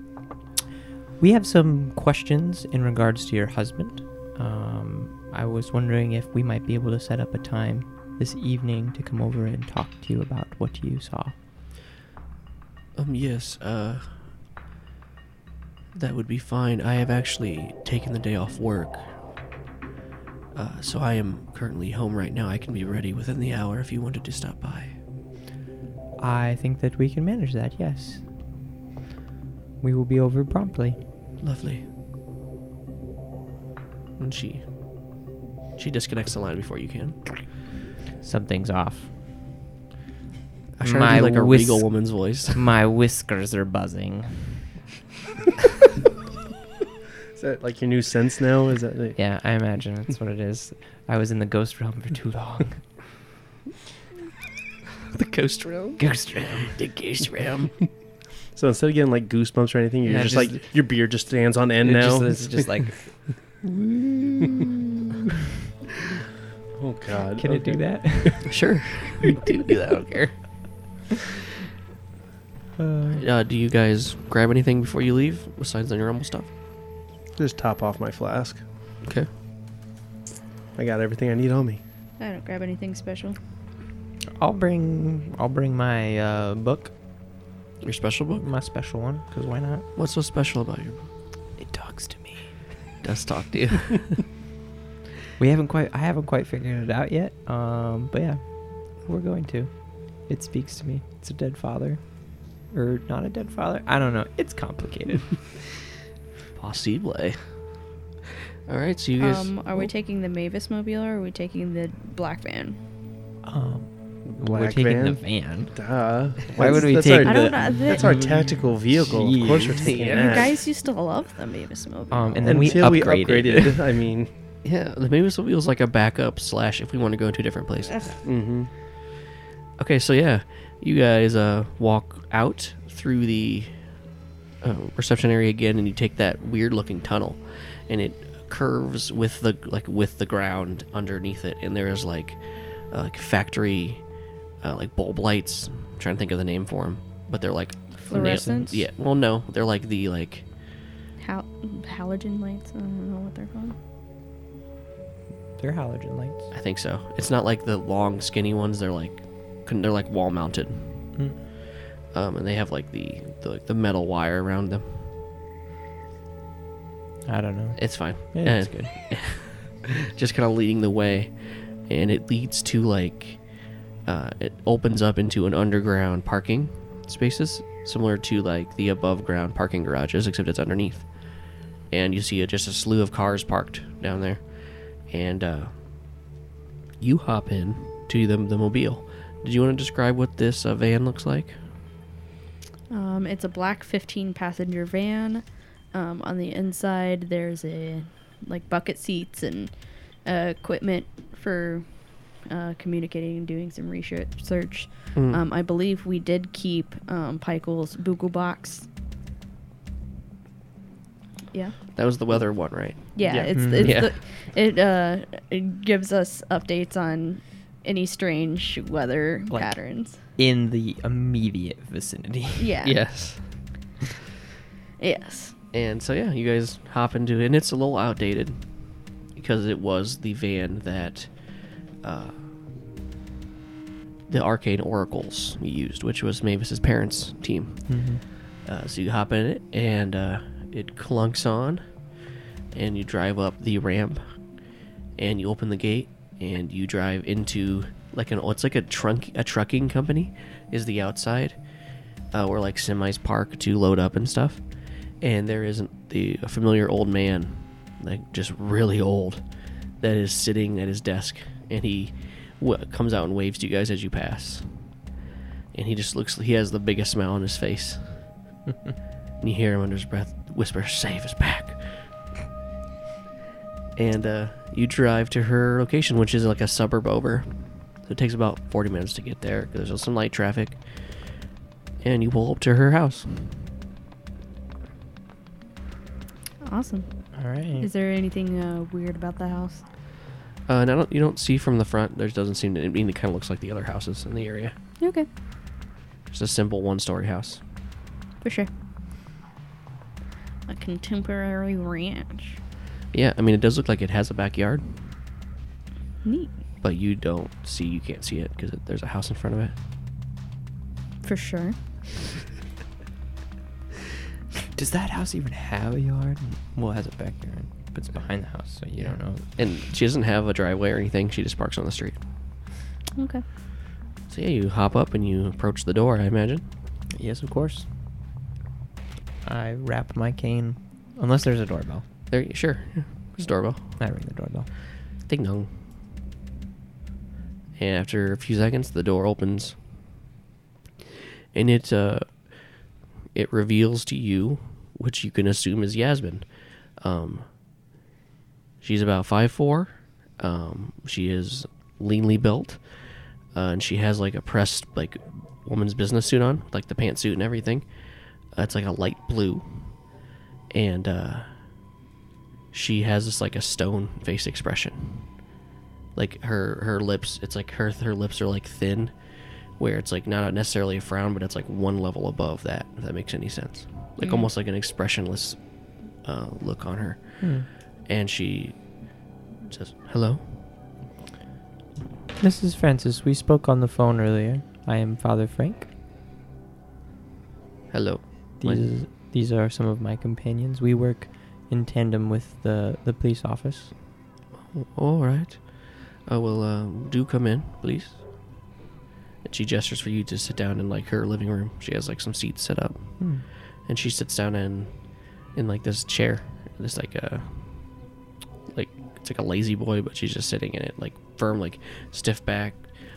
we have some questions in regards to your husband. Um, I was wondering if we might be able to set up a time this evening to come over and talk to you about what you saw. Um. Yes. Uh. That would be fine. I have actually taken the day off work. Uh, so I am currently home right now. I can be ready within the hour if you wanted to stop by. I think that we can manage that, yes. We will be over promptly. Lovely. And she she disconnects the line before you can. Something's off. I to My do like a whis- regal woman's voice. <laughs> My whiskers are buzzing. Is that like your new sense now? Is that like, Yeah, I imagine that's what it is. I was in the ghost realm for too long. <laughs> the ghost realm. ghost realm. The ghost realm. <laughs> so? Instead of getting like goosebumps or anything, you're Yeah, just, just- like your beard just stands on end now. just- it's just like, oh God. can it do that? <laughs> sure. <laughs> we do, do that. I don't care. Uh, Uh, do you guys grab anything before you leave besides the normal stuff? Just top off my flask. Okay. I got everything I need on me. I don't grab anything special. I'll bring, I'll bring my uh, book, Your special book? my special one, because why not? What's so special about your book? It talks to me. It Does talk to you. <laughs> We haven't quite, I haven't quite figured it out yet. Um, but yeah, we're going to. It speaks to me. It's a dead father, or not a dead father. I don't know. It's complicated. <laughs> Possible. All right, so you guys. Um, are we oh, taking the Mavis mobile or are we taking the black van? um, Black we're Black taking the van? van. Duh. Why would we that's take Our, I don't the- know. that's our tactical vehicle. Of course, we're taking Yeah. that. You guys used to love the Mavis mobile. Um, and then we Until we upgraded. upgraded. I mean, Yeah, the Mavis feels like a backup slash if we want to go to a different places. That's- mm-hmm. Okay, so yeah, you guys uh walk out through the uh, reception area again, and you take that weird looking tunnel, and it curves with the like with the ground underneath it, and there's like uh, like factory uh, like bulb lights. I'm trying to think of the name for them, but they're like Fluorescents? Yeah, well, no, they're like the like Hal- halogen lights. I don't know what they're called. They're halogen lights. I think so. It's not like the long skinny ones. They're like they're like wall mounted. Mm. Um, and they have like the, the like the metal wire around them. I don't know. It's fine. Yeah, it's Uh, good. <laughs> just kind of leading the way, and it leads to like uh, it opens up into an underground parking spaces, similar to like the above ground parking garages, except it's underneath. and you see a, just a slew of cars parked down there, and uh, you hop in to the the mobile. Did you want to describe what this uh, van looks like? Um, it's a black 15 passenger van. Um, on the inside, there's a like bucket seats and uh, equipment for uh, communicating and doing some research. Mm. Um, I believe we did keep um, Pichel's Bugle box. Yeah. That was the weather one, right? Yeah, Yeah. it's, Mhm. it's Yeah. The, it uh it gives us updates on any strange weather Like- patterns. In the immediate vicinity. <laughs> Yeah. Yes. Yes. And so yeah, you guys hop into it, and it's a little outdated because it was the van that uh, the Arcane Oracles used, which was Mavis's parents' team. Mhm. Uh, so you hop in it, and uh, it clunks on, and you drive up the ramp, and you open the gate, and you drive into like an it's like a trunk a trucking company is the outside, uh, where like semis park to load up and stuff, and there isn't the a familiar old man, like just really old, that is sitting at his desk, and he w- comes out and waves to you guys as you pass, and he just looks he has the biggest smile on his face. <laughs> And you hear him under his breath whisper, Save us back. And uh, you drive to her location, which is like a suburb over. So it takes about 40 minutes to get there because there's some light traffic. And you pull up to her house. Awesome. All right. Is there anything uh, weird about the house? Uh, and I don't, you don't see from the front, there doesn't seem to, I mean, it kind of looks like the other houses in the area. Okay. Just a simple one story house. For sure. A contemporary ranch. Yeah, I mean, it does look like it has a backyard, Neat. but you don't see, you can't see it because there's a house in front of it. For sure. <laughs> Does that house even have a yard? Well, it has a backyard, but it's behind the house, so you don't know. And she doesn't have a driveway or anything, she just parks on the street. Okay. So yeah, you hop up and you approach the door, I imagine. Yes, of course. I wrap my cane, unless there's a doorbell. There, sure. Yeah. It's doorbell. I ring the doorbell. Ding dong. And after a few seconds, the door opens, and it uh, it reveals to you, which you can assume is Yasmin. Um, she's about five four. Um, she is leanly built, uh, and she has like a pressed like woman's business suit on, like the pantsuit and everything. It's like a light blue, and uh, she has this like a stone face expression. Like her her lips it's like her her lips are like thin where it's like not necessarily a frown but it's like one level above that if that makes any sense. Like almost like an expressionless uh, look on her. And she says hello? Mrs. Francis, we spoke on the phone earlier. I am Father Frank. hello These these are some of my companions. We work in tandem with the the police office. all right I will, uh, do come in please and she gestures for you to sit down in like her living room she has like some seats set up Hmm. and she sits down in in like this chair this like a like it's like a La-Z-Boy but she's just sitting in it like firm like stiff back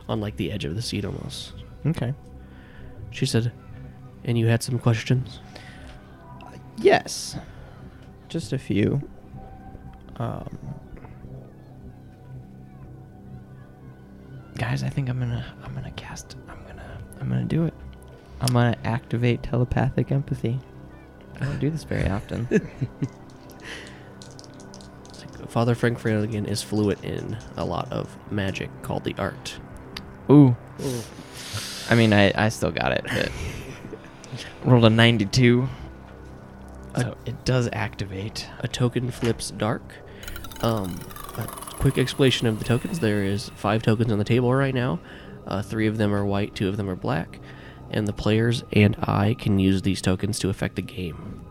on like the edge of the seat almost Okay. she said and you had some questions Yes. Just a few. Um, guys, I think I'm gonna I'm gonna cast I'm gonna I'm gonna do it. I'm gonna activate telepathic empathy. I don't do this very often. <laughs> Father frank Flanagan is fluent in a lot of magic called the art Ooh. I mean, I I still got it. But rolled a 92. So it does activate. a token flips dark. Um, a quick explanation of the tokens. There is five tokens on the table right now. Uh, three of them are white, two of them are black, and the players and I can use these tokens to affect the game.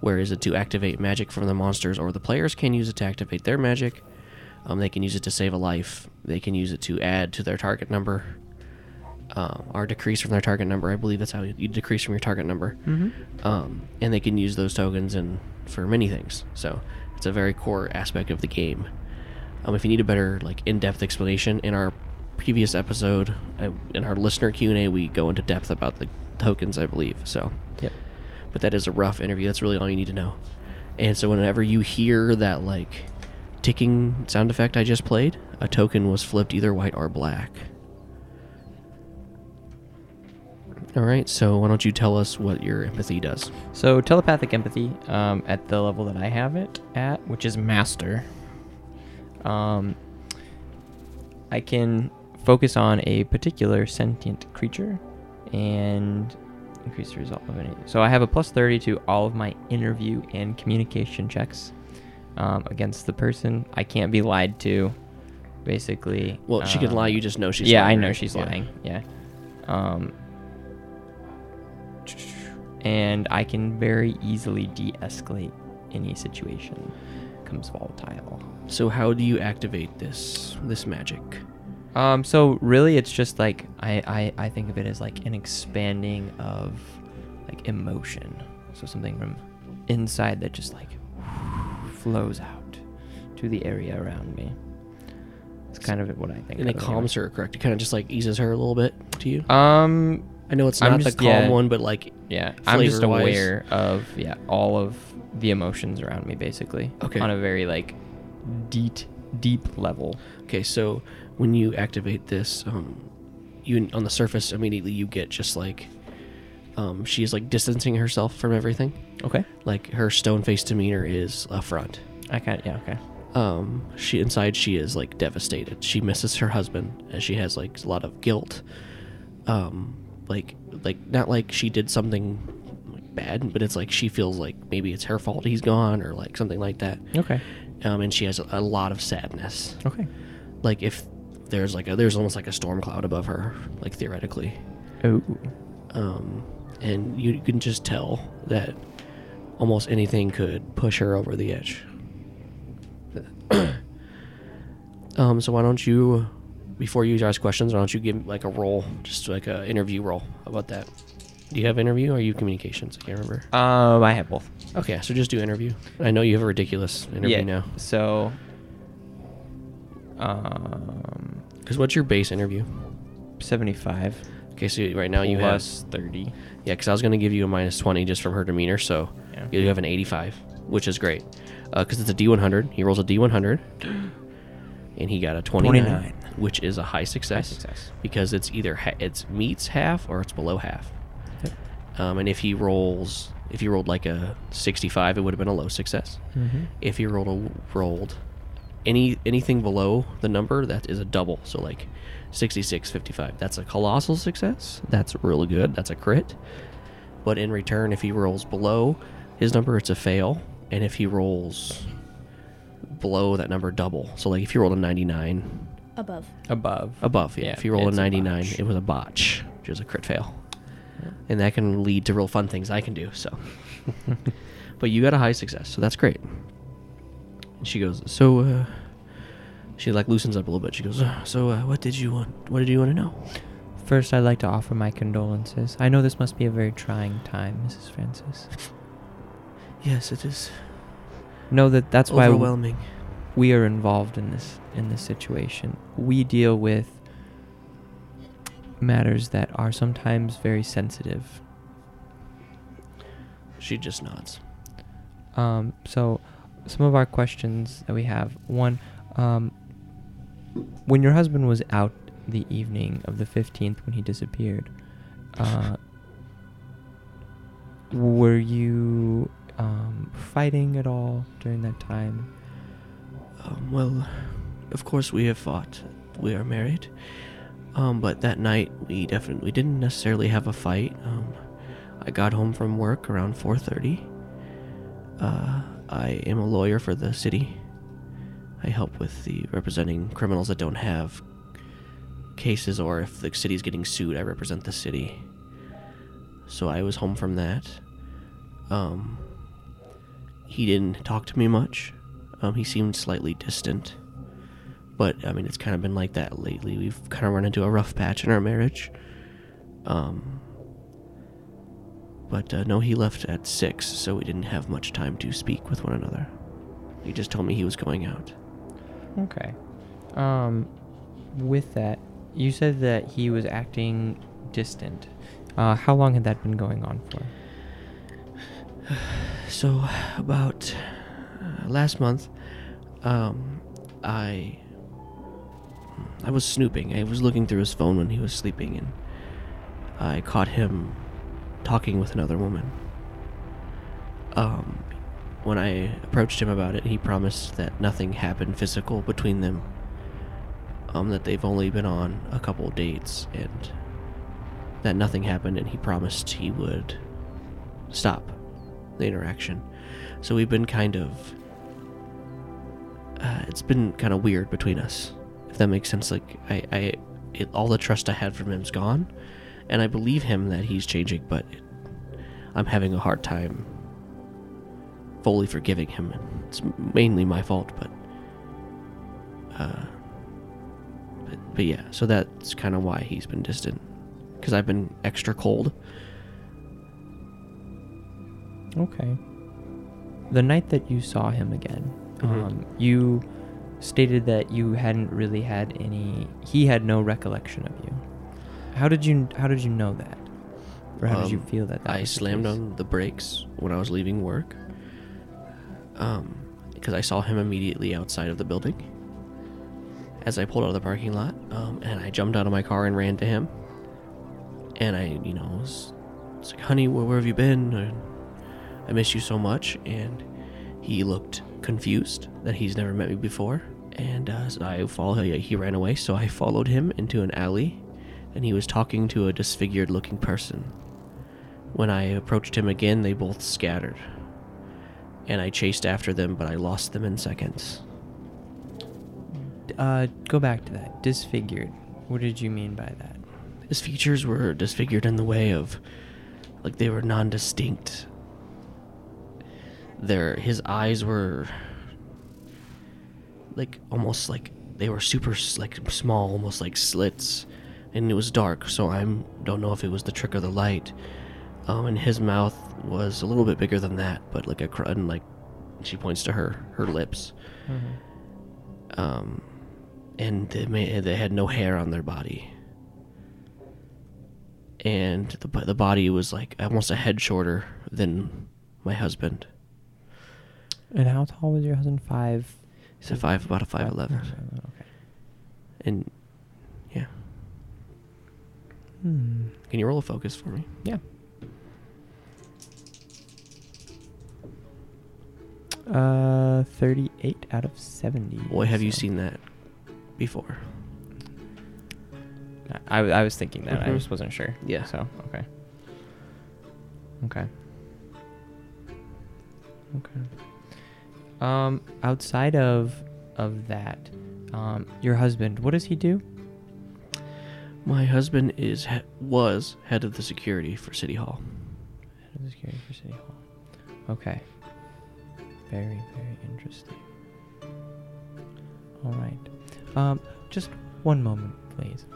Whereas it to activate magic from the monsters, or the players can use it to activate their magic. Um, they can use it to save a life. They can use it to add to their target number. Um, are decreased from their target number. I believe that's how you, decrease from your target number. Mm-hmm. Um, and they can use those tokens and for many things. So it's a very core aspect of the game. Um, if you need a better like in-depth explanation, in our previous episode, uh, in our listener Q and A, we go into depth about the tokens, I believe. So, Yep. but that is a rough interview. That's really all you need to know. And so, whenever you hear that like ticking sound effect I just played, a token was flipped either white or black. All right. So, why don't you tell us what your empathy does? So telepathic empathy, um, at the level that I have it at, which is master, um, I can focus on a particular sentient creature and increase the result of any. So I have a plus thirty to all of my interview and communication checks um, against the person. I can't be lied to, basically. Well, she can Um, lie. You just know she's. yeah, lying, I know right? she's Yeah. lying. Yeah. Um, and I can very easily de-escalate any situation comes volatile. So, how do you activate this this magic? Um, so really, it's just like I, I I think of it as like an expanding of like emotion. So something from inside that just like flows out to the area around me. It's kind of what I think. And it calms her, correct? It kind of just like eases her a little bit to you. Um, I know it's I'm not just- the calm yeah. one, but like Yeah, I'm just aware of yeah all of the emotions around me basically. Okay. On a very like deep deep level. Okay, so when you activate this, um, you on the surface immediately you get just like, um, she is like distancing herself from everything. Okay. Like her stone faced demeanor is a front. I of yeah okay. Um, she inside she is like devastated. She misses her husband, and she has like a lot of guilt. Um, like like not like she did something bad, but it's like she feels like maybe it's her fault he's gone or like something like that. Okay. Um, and she has a, a lot of sadness. Okay. like if there's like a there's almost like a storm cloud above her like theoretically Oh. um and you can just tell that almost anything could push her over the edge <coughs> um so why don't you before you ask questions why don't you give like a roll just like a interview roll How about that do you have interview or are you communications i can't remember Um, I have both. okay so just do interview i know you have a ridiculous interview yeah. now So. Um, because what's your base interview seventy-five. okay so right now you have plus thirty. Yeah, because I was going to give you a minus 20 just from her demeanor, so Yeah. you have an 85, which is great. Because it's a D100. He rolls a D100, <gasps> and he got a 29, 29. Which is a high success. success. Because it's either ha- it's meets half or it's below half. Yep. Um, and if he rolls, if he rolled like a 65, it would have been a low success. Mm-hmm. If he rolled a, rolled any anything below the number, that is a double. So like 66, 55. That's a colossal success. That's really good. That's a crit. But in return, if he rolls below his number, it's a fail. And if he rolls below that number, double. So like if you rolled a 99 Above. Above. above, yeah. Yeah, if you roll a it's a 99, it was a botch, which is a crit fail. And that can lead to real fun things I can do. So, <laughs> but you got a high success, so that's great. And she goes, so uh, she like loosens up a little bit. She goes, uh, so uh, what did you want? What did you want to know? First, I'd like to offer my condolences. I know this must be a very trying time, Mrs. Francis. <laughs> Yes, it is Know that that's why w- overwhelming. We are involved in this in this situation. We deal with matters that are sometimes very sensitive. She just nods. Um, so, some of our questions that we have one, um, when your husband was out the evening of the 15th when he disappeared, uh, were you um, fighting at all during that time? Um, well, of course we have fought. We are married. Um, but that night we definitely didn't necessarily have a fight. Um, I got home from work around 4:30. Uh, I am a lawyer for the city. I help with the representing criminals that don't have cases, or if the city's getting sued, I represent the city. So I was home from that. Um, he didn't talk to me much. Um, he seemed slightly distant. But I mean, it's kind of been like that lately. We've kind of run into a rough patch in our marriage. Um, but uh, no, he left at six, so we didn't have much time to speak with one another. He just told me he was going out. Okay. Um, with that, you said that he was acting distant. Uh, how long had that been going on for? <sighs> So about uh, last month, um, I I was snooping. I was looking through his phone when he was sleeping, and I caught him talking with another woman. Um, when I approached him about it, he promised that nothing happened physical between them. Um, that they've only been on a couple dates, and that nothing happened, and he promised he would stop the interaction. So we've been kind of. Uh, it's been kind of weird between us, if that makes sense. Like I, I, it, all the trust I had from him's gone, and I believe him that he's changing, but it, I'm having a hard time fully forgiving him. It's mainly my fault, but. Uh, but, but yeah, so that's kind of why he's been distant, because I've been extra cold. Okay. The night that you saw him again, Mhm. um, you stated that you hadn't really had any. He had no recollection of you. How did you? How did you know that? Or how did you Um, feel that? that I was the slammed case? on the brakes when I was leaving work. Um, because I saw him immediately outside of the building. As I pulled out of the parking lot, um, and I jumped out of my car and ran to him. And I, you know, was, was like, "Honey, where, where have you been? I, I miss you so much." And he looked confused that he's never met me before. And uh, so I followed. He, he ran away, so I followed him into an alley, and he was talking to a disfigured-looking person. When I approached him again, they both scattered. And I chased after them, but I lost them in seconds. Uh, go back to that. Disfigured. What did you mean by that? His features were disfigured in the way of, like, they were non distinct. Their, his eyes were, like, almost like they were super, like, small, almost like slits. And it was dark, so I don't know if it was the trick or the light. Um, and his mouth was a little bit bigger than that, but like a cr- and like she points to her her lips. Um, and they ma- they had no hair on their body. And the the body was like almost a head shorter than my husband. And how tall was your husband? Five. He's a five, about a five eleven, Okay. and yeah. Hmm. Can you roll a focus for me? Yeah. Uh, thirty-eight out of seventy. Boy, have you seen that before? I, I was thinking that. I Mhm. just wasn't sure. Yeah. So okay. Okay. Okay. Um, outside of of that, um, your husband, what does he do? My husband is he- was head of the security for City Hall. Head of the security for City Hall. Okay. Very, very interesting. All right. Um, just one moment, please.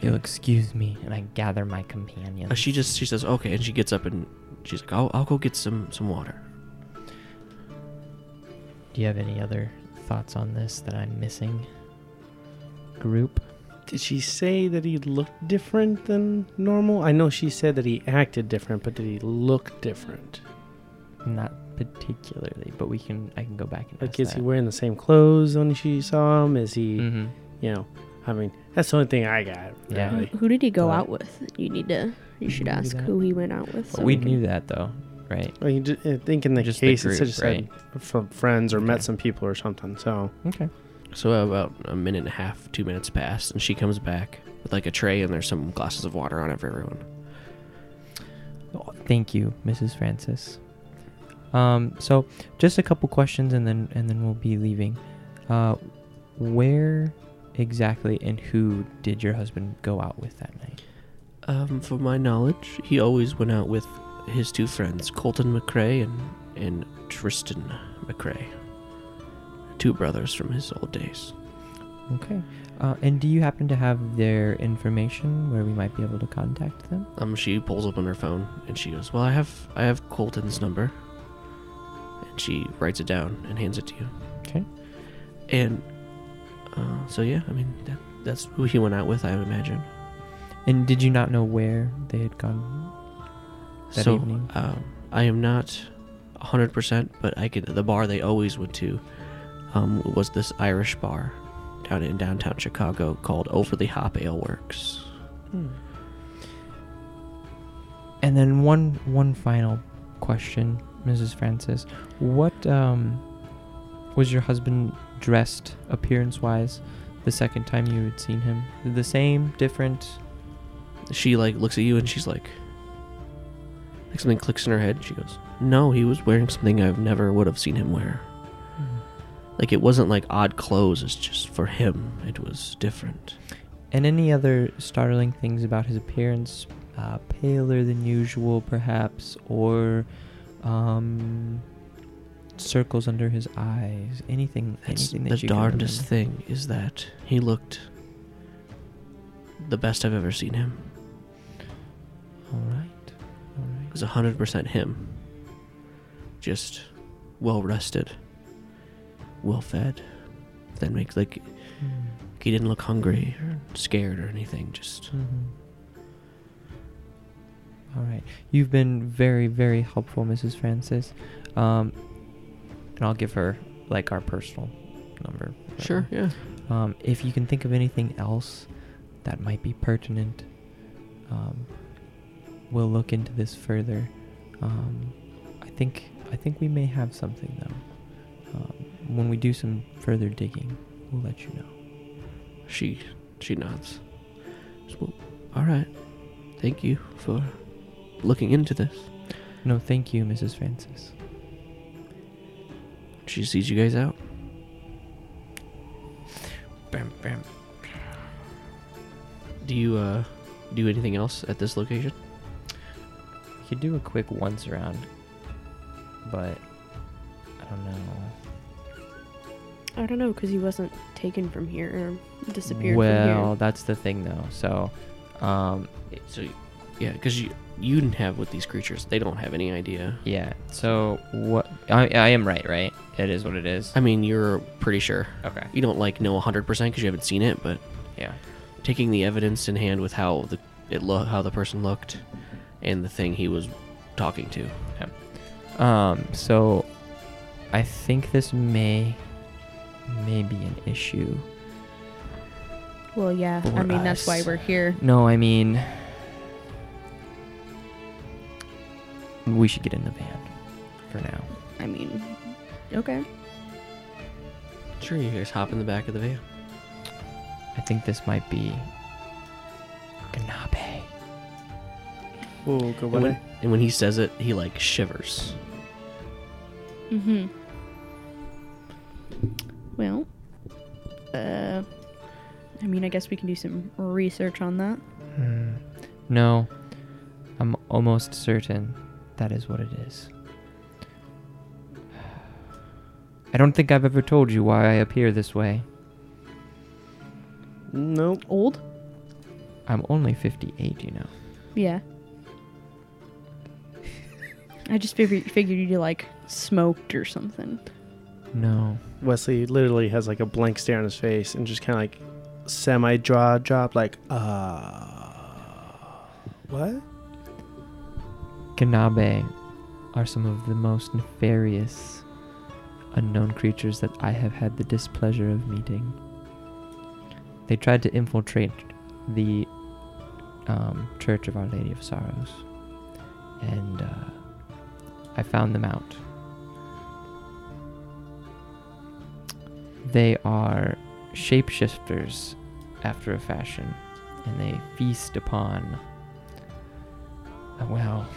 You'll excuse me, and I gather my companions. Uh, she just she says okay, and she gets up and she's like, "I'll I'll go get some some water." Do you have any other thoughts on this that I'm missing? Group. Did she say that he looked different than normal? I know she said that he acted different, but did he look different? Not particularly, but we can. I can go back and. Like, ask is he that. wearing the same clothes when she saw him? Is he, Mhm. you know, I mean, that's the only thing I got. Yeah. really. Who did he go But- out with? You need to. You should ask who he went out with. But we we knew that though, right? Well, you ju- I think in the Just the case group, it just right? said from friends or Okay. met some people or something. So Okay. So about a minute and a half, two minutes passed, and she comes back with like a tray, and there's some glasses of water on it for everyone. Oh, Thank you, Mrs. Francis. Um, so just a couple questions, and then and then we'll be leaving. Uh, where exactly and who did your husband go out with that night? Um, from my knowledge, he always went out with his two friends, Colton McRae and and Tristan McRae, two brothers from his old days. Okay. Uh, and do you happen to have their information where we might be able to contact them? Um, she pulls up on her phone and she goes, "Well, I have I have Colton's number." And she writes it down and hands it to you. Okay. And uh, so yeah, I mean that, that's who he went out with, I imagine. And did you not know where they had gone? That so evening? Um, I am not hundred percent, but I could. The bar they always went to um, was this Irish bar down in downtown Chicago called Over the Hop Ale Works. And then one one final question, Mrs. Francis. What um was your husband dressed appearance wise the second time you had seen him? The same, different? She like looks at you and she's like, like something clicks in her head. She goes, "No, he was wearing something I've never would have seen him wear. Like it wasn't like odd clothes. It's just for him. It was different." And any other startling things about his appearance? Uh, paler than usual, perhaps, or um, circles under his eyes? Anything? That's anything the that you darndest thing is that he looked the best I've ever seen him. All right, It was hundred percent him. Just well rested, well fed. Then make like Hmm. he didn't look hungry or scared or anything. Just Mhm. All right. You've been very, very helpful, Mrs. Francis. Um, and I'll give her like our personal number. sure, yeah. Um, if you can think of anything else that might be pertinent, um, we'll look into this further. Um, I think I think we may have something though. Um, when we do some further digging, we'll let you know. She she nods. Well, all right. Thank you for looking into this. No, thank you, Mrs. Francis. She sees you guys out. Bam, bam. Do you uh do anything else at this location? We could do a quick once around, but I don't know. I don't know because he wasn't taken from here or disappeared well, from that's the thing though. So, um, So yeah, because you you didn't have with these creatures. They don't have any idea. yeah. So what? I, I am right, right? It is what it is. I mean, you're pretty sure. Okay. You don't like know 100% because you haven't seen it, but Yeah. taking the evidence in hand with how the it lo- how the person looked and the thing he was talking to. Um. So, I think this may may be an issue. Well, yeah. I For mean, that's why we're here. No, I mean, we should get in the van for now. I mean, okay. Sure, you guys hop in the back of the van. I think this might be Ganabe. Ooh, good And when, and when he says it, he like shivers. Mm-hmm. Well, uh, I mean, I guess we can do some research on that. Hmm. No, I'm almost certain that is what it is. <sighs> I don't think I've ever told you why I appear this way. Nope. Old? I'm only 58, you know. Yeah. I just figured figured you like smoked or something. No. Wesley literally has like a blank stare on his face and just kind of like semi jaw drop, like, uh, what? Ganabe are some of the most nefarious unknown creatures that I have had the displeasure of meeting. They tried to infiltrate the um, Church of Our Lady of Sorrows, and uh, I found them out. They are shapeshifters after a fashion, and they feast upon, well,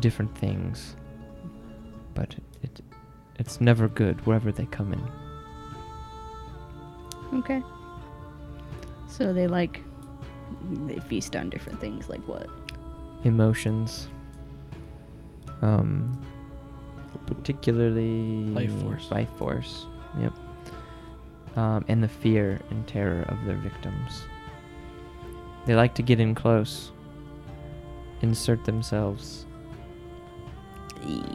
different things. But it, it's never good wherever they come in. Okay. So they like they feast on different things like what? Emotions. Um, particularly Life force. Life force. Yep. um, and the fear and terror of their victims. They like to get in close, insert themselves,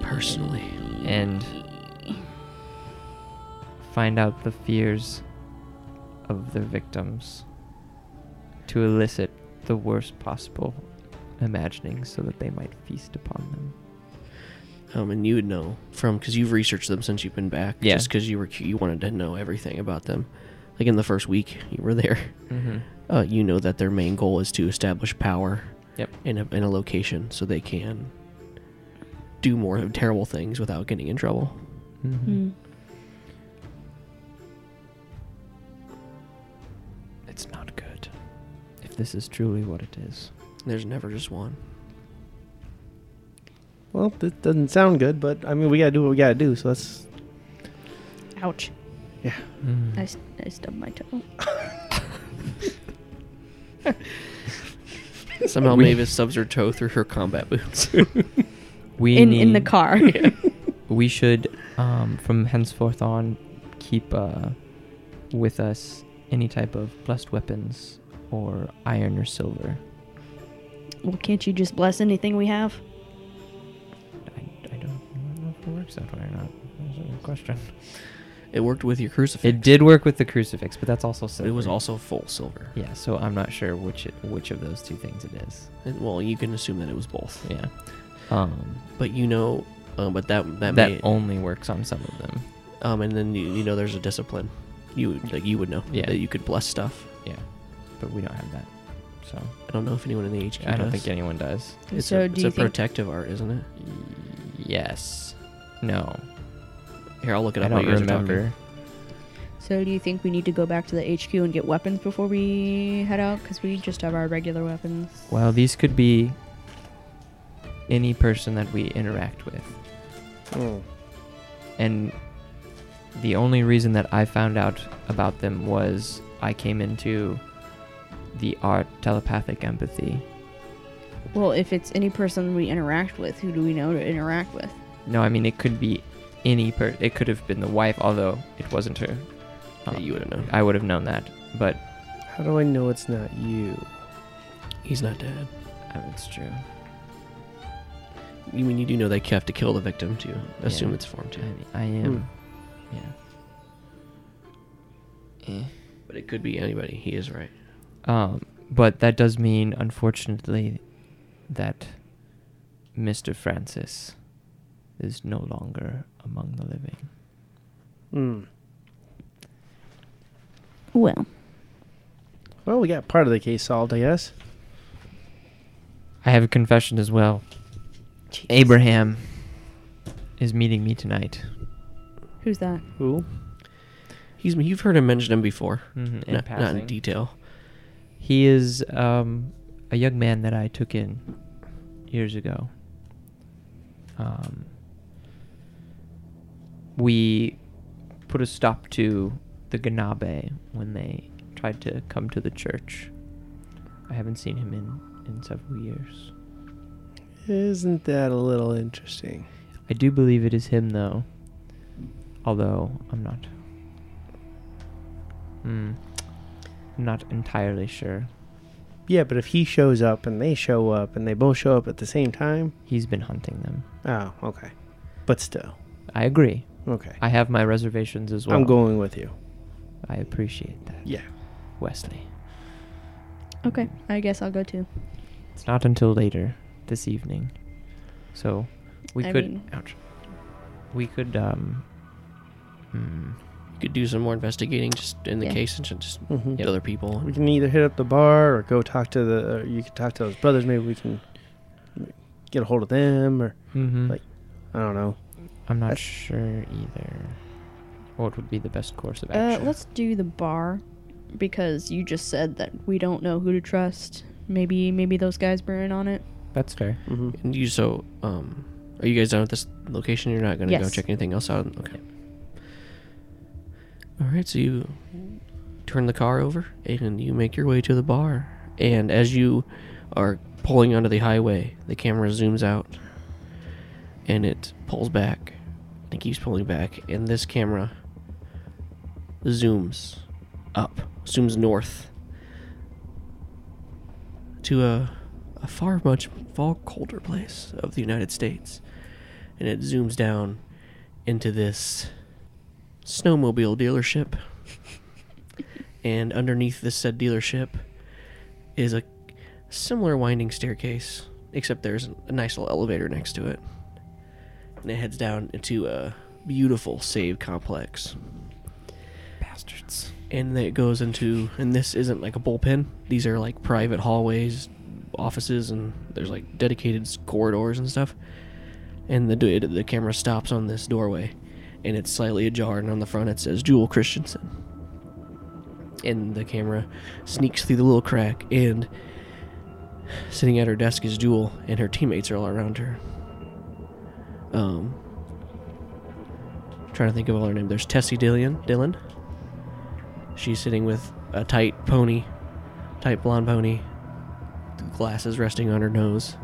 Personally. and find out the fears of their victims to elicit the worst possible imaginings so that they might feast upon them. Um, and you would know from because you've researched them since you've been back. Yeah. Just because you were you wanted to know everything about them. Like in the first week you were there, Mm-hmm. uh, you know that their main goal is to establish power Yep. in a in a location so they can do more terrible things without getting in trouble. Mm-hmm. Hmm. It's not good. If this is truly what it is. There's never just one. Well, this doesn't sound good, but I mean, we gotta do what we gotta do. So let's. Ouch. Mm. I stubbed my toe. <laughs> Somehow We- Mavis stubs her toe through her combat boots. <laughs> We in in the need- car. <laughs> We should, um, from henceforth on, keep uh, with us any type of blessed weapons or iron or silver. well, can't you just bless anything we have? It works that way or not. That's a good question. it worked with your crucifix. It did work with the crucifix, but that's also silver. it was also full silver. Yeah, so I'm not sure which it, which of those two things it is. And- well, you can assume that it was both. Yeah. Um, But you know, uh, but that that, that may, only works on some of them. um, and then you, you know there's a discipline. You would- like you would know Yeah. that you could bless stuff. Yeah, but we don't have that. So I don't know if anyone in the HQ I don't does. think anyone does. It's so a, do it's you a think protective art, isn't it? Yes. No. Here, I'll look it up. while don't you're talking. remember. So do you think we need to go back to the HQ and get weapons before we head out? Because we just have our regular weapons. Well, these could be any person that we interact with. Hmm. And the only reason that I found out about them was I came into the art telepathic empathy. Well, if it's any person we interact with, who do we know to interact with? No, I mean it could be any per. It could have been the wife, although it wasn't her. Yeah, you would have known. I would have known that, but How do I know it's not you? He's not dead. uh, it's true. You mean you do know they have to kill the victim to assume Yeah. it's formed too. I, I am. Yeah. Eh. But it could be anybody. He is right. Um, but that does mean, unfortunately, that Mr. Francis is no longer among the living. Hmm. Well, Well, we got part of the case solved, I guess. I have a confession as well. Abraham is meeting me tonight. who's that? Who? He's you've heard him mention him before. Mm-hmm, in Not, not in detail. He is um, a young man that I took in years ago. Um, we put a stop to the Ganabe when they tried to come to the church. I haven't seen him in, in several years. Isn't that a little interesting? I do believe it is him, though. Although I'm not. Hmm. I'm not entirely sure. Yeah, but if he shows up and they show up and they both show up at the same time, He's been hunting them. oh, okay. But still, I agree. Okay. I have my reservations as well. I'm going with you. I appreciate that. Yeah. Wesley. Okay, I guess I'll go too. It's not until later this evening. So we I could mean- ouch. We could um hmm, You could do some more investigating just in the Yeah. case and just hmm get other people. We can either hit up the bar or go talk to the. Or you can talk to those brothers. Maybe we can get a hold of them, or mhm. Like- I don't know. I'm not I- sure either. What would be the best course of Uh, action? let's do the bar because you just said that we don't know who to trust. Maybe maybe those guys were in on it. That's fair. hmm And you so um, are you guys done with this location? You're not gonna go check anything else out. Okay. All right. So you turn the car over and you make your way to the bar. And as you are pulling onto the highway, the camera zooms out and it pulls back and keeps pulling back. And this camera zooms up, zooms north to a, a far much far colder place of the United States, and it zooms down into this snowmobile dealership. <laughs> and underneath this said dealership is a similar winding staircase, except there's a nice little elevator next to it. And it heads down into a beautiful save complex. Bastards. And it goes into, and this isn't like a bullpen. These are like private hallways, offices, and there's like dedicated corridors and stuff. And the the camera stops on this doorway, and it's slightly ajar, and on the front it says Jewel Christensen. And the camera sneaks through the little crack, and sitting at her desk is Jewel, and her teammates are all around her. Um, trying to think of all her name. There's Tessie Dillon. Dillon. She's sitting with a tight pony, tight blonde pony, glasses resting on her nose.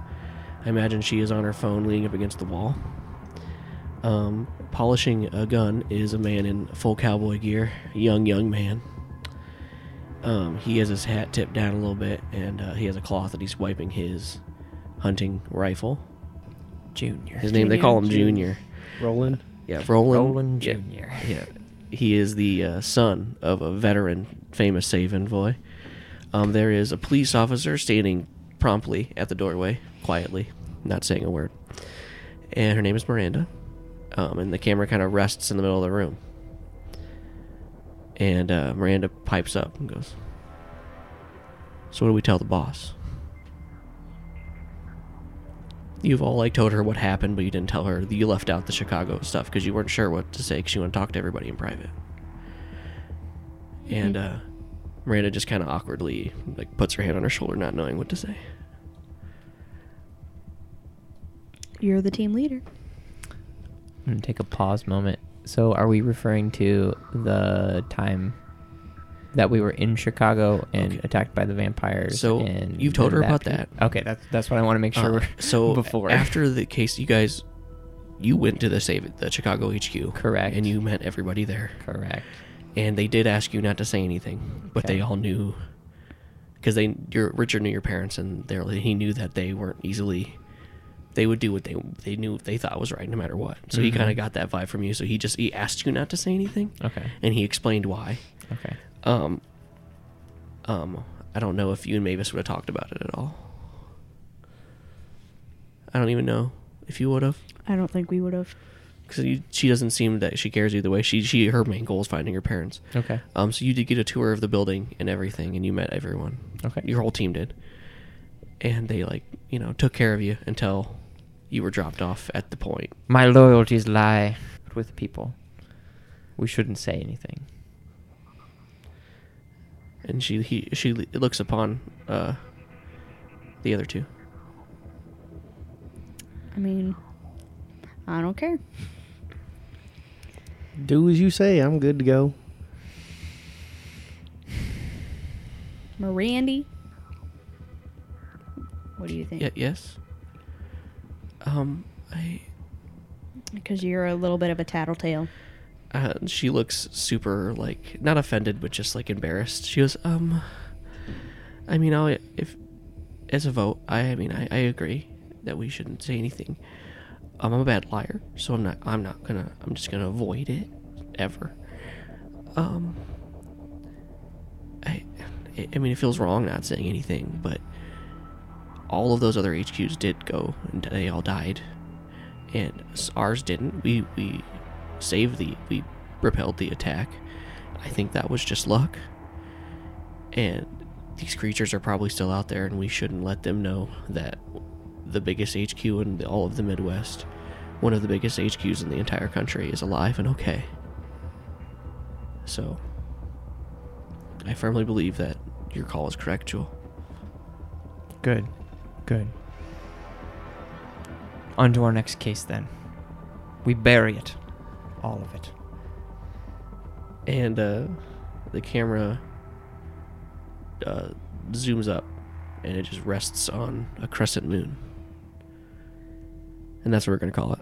I imagine she is on her phone leaning up against the wall. Um, polishing a gun is a man in full cowboy gear, young, young man. Um, he has his hat tipped down a little bit, and uh, he has a cloth that he's wiping his hunting rifle. Junior. His name, they call him Junior. Roland. Yeah, Roland. Roland yeah, Jr.. Yeah, he is the uh, son of a veteran, famous save envoy. Um, there is a police officer standing promptly at the doorway, quietly, not saying a word. And her name is Miranda. Um, and the camera kind of rests in the middle of the room. And uh, Miranda pipes up and goes, "So what do we tell the boss?" You've all like told her what happened, but you didn't tell her. that You left out the Chicago stuff because you weren't sure what to say because you want to talk to everybody in private. And uh, Miranda just kind of awkwardly like puts her hand on her shoulder, not knowing what to say. You're the team leader. I'm gonna take a pause moment. So, are we referring to the time that we were in Chicago and Okay. attacked by the vampires? So, and you've told her about after- that. Okay, that's that's what I want to make sure. Uh, so <laughs> before after the case, you guys, you went to the save the Chicago HQ, Correct. and you met everybody there. correct. and they did ask you not to say anything, but they all knew because they your Richard knew your parents, and they he knew that they weren't easily. They would do what they they knew they thought was right, no matter what. So he Mhm. kind of got that vibe from you. So he just he asked you not to say anything, Okay. and he explained why. Okay. Um, um, I don't know if you and Mavis would have talked about it at all. I don't even know if you would have I don't think we would have. because she doesn't seem that she cares either way. She she her main goal is finding her parents. Okay. Um, so you did get a tour of the building and everything, and you met everyone. Okay. Your whole team did, and they like you know took care of you until you were dropped off at the point. My loyalties lie with people. We shouldn't say anything. And she he she looks upon uh the other two. I mean, I don't care. Do as you say. I'm good to go. Mirandy. What do you think? Yeah. Yes. Um. I. Because you're a little bit of a tattletale. Uh, she looks super like not offended, but just like embarrassed. She goes, um. I mean, I'll if as a vote, I, I mean, I, I agree that we shouldn't say anything. Um, I'm a bad liar, so I'm not. I'm not gonna. I'm just gonna avoid it, ever. Um. I, I mean, it feels wrong not saying anything, but all of those other HQs did go, and they all died, and ours didn't. We we saved the we repelled the attack. I think that was just luck. And these creatures are probably still out there, and we shouldn't let them know that the biggest HQ in the, all of the Midwest, one of the biggest HQs in the entire country, is alive and okay. So, I firmly believe that your call is correct, Jewel. Good. Good. On to our next case then. We bury it. All of it. and uh, the camera uh, zooms up and it just rests on a crescent moon and that's what we're going to call it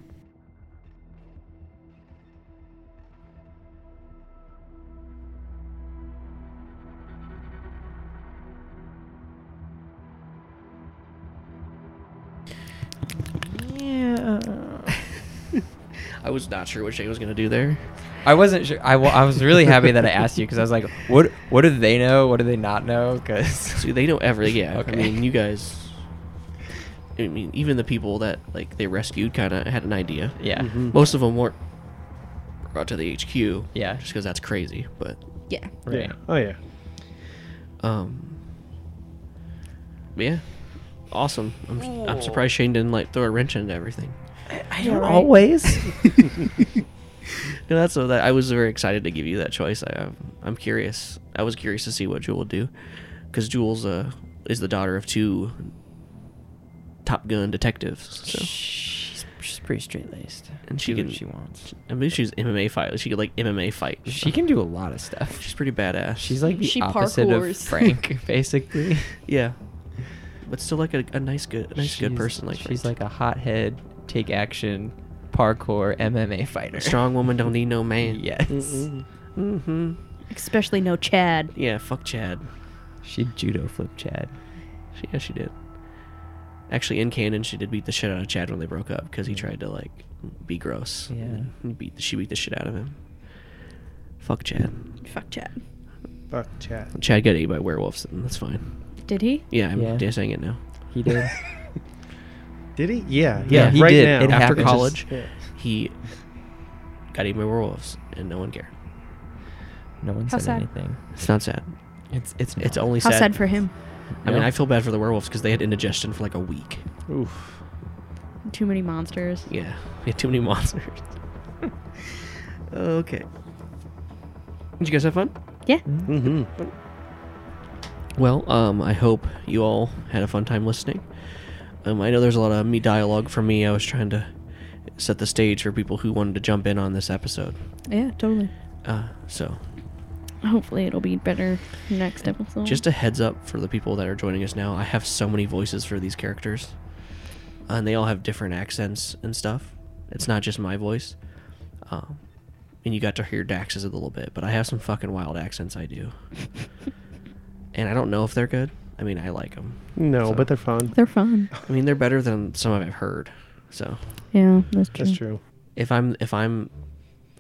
was not sure what Shane was gonna do there. I wasn't sure. I, I was really happy that I asked you because I was like, what What do they know? What do they not know? Because <laughs> See, they know everything. Yeah. Okay. I mean, you guys. I mean, even the people that like they rescued kind of had an idea. yeah, Mhm. Most of them weren't brought to the HQ. Yeah. Just because that's crazy, but Yeah. right. Yeah. Oh yeah. um. but yeah. Awesome. I'm, I'm surprised Shane didn't like throw a wrench into everything. I Yeah, don't right. always. <laughs> No, that's so that I was very excited to give you that choice. I, I'm- I'm curious. I was curious to see what Jewel would do, because Jules uh, is the daughter of two Top Gun detectives. So she's, she's pretty straight laced, And she Do can- what she wants. I mean, she's MMA fight. She could like MMA fight. and She can do a lot of stuff. She's pretty badass. She's like the She opposite of parkours. Frank, <laughs> basically. yeah, but still like a, a nice good, a nice good person. Like she's Frank. like a hothead, take action, parkour MMA fighter. strong woman don't need no man. <laughs> Yes. Mm-hmm. Especially no Chad. Yeah. Fuck Chad. She judo flipped Chad. She, yeah, she did. Actually, in canon, she did beat the shit out of Chad when they broke up because he tried to like be gross. Yeah. He beat she beat the shit out of him. Fuck Chad. Fuck Chad. Fuck Chad. Chad got ate by werewolves, and that's fine. Did he? Yeah, I'm Yeah. just saying it now. He did. <laughs> Did he? Yeah. Yeah, Yeah. he right did. now. It After happened. college, Yeah. he got eaten by werewolves, and no one cared. No one How said sad. anything. It's not sad. It's it's It's only How sad. sad for him. I mean, I feel bad for the werewolves because they had indigestion for like a week. Oof. Too many monsters. Yeah, <laughs> we had too many monsters. okay. Did you guys have fun? Yeah. Mm-hmm. Well, um, I hope you all had a fun time listening. Um, I know there's a lot of me dialogue from me. I was trying to set the stage for people who wanted to jump in on this episode. Yeah, totally. Uh, so, Hopefully it'll be better next episode. just a heads up for the people that are joining us now. I have so many voices for these characters, and they all have different accents and stuff. It's not just my voice. Um, and you got to hear Dax's a little bit, but I have some fucking wild accents I do. <laughs> and I don't know if they're good. I mean, I like them. No, So- but they're fun. They're fun. I mean, they're better than some I've heard. So Yeah, that's true. That's true. if I'm if I'm,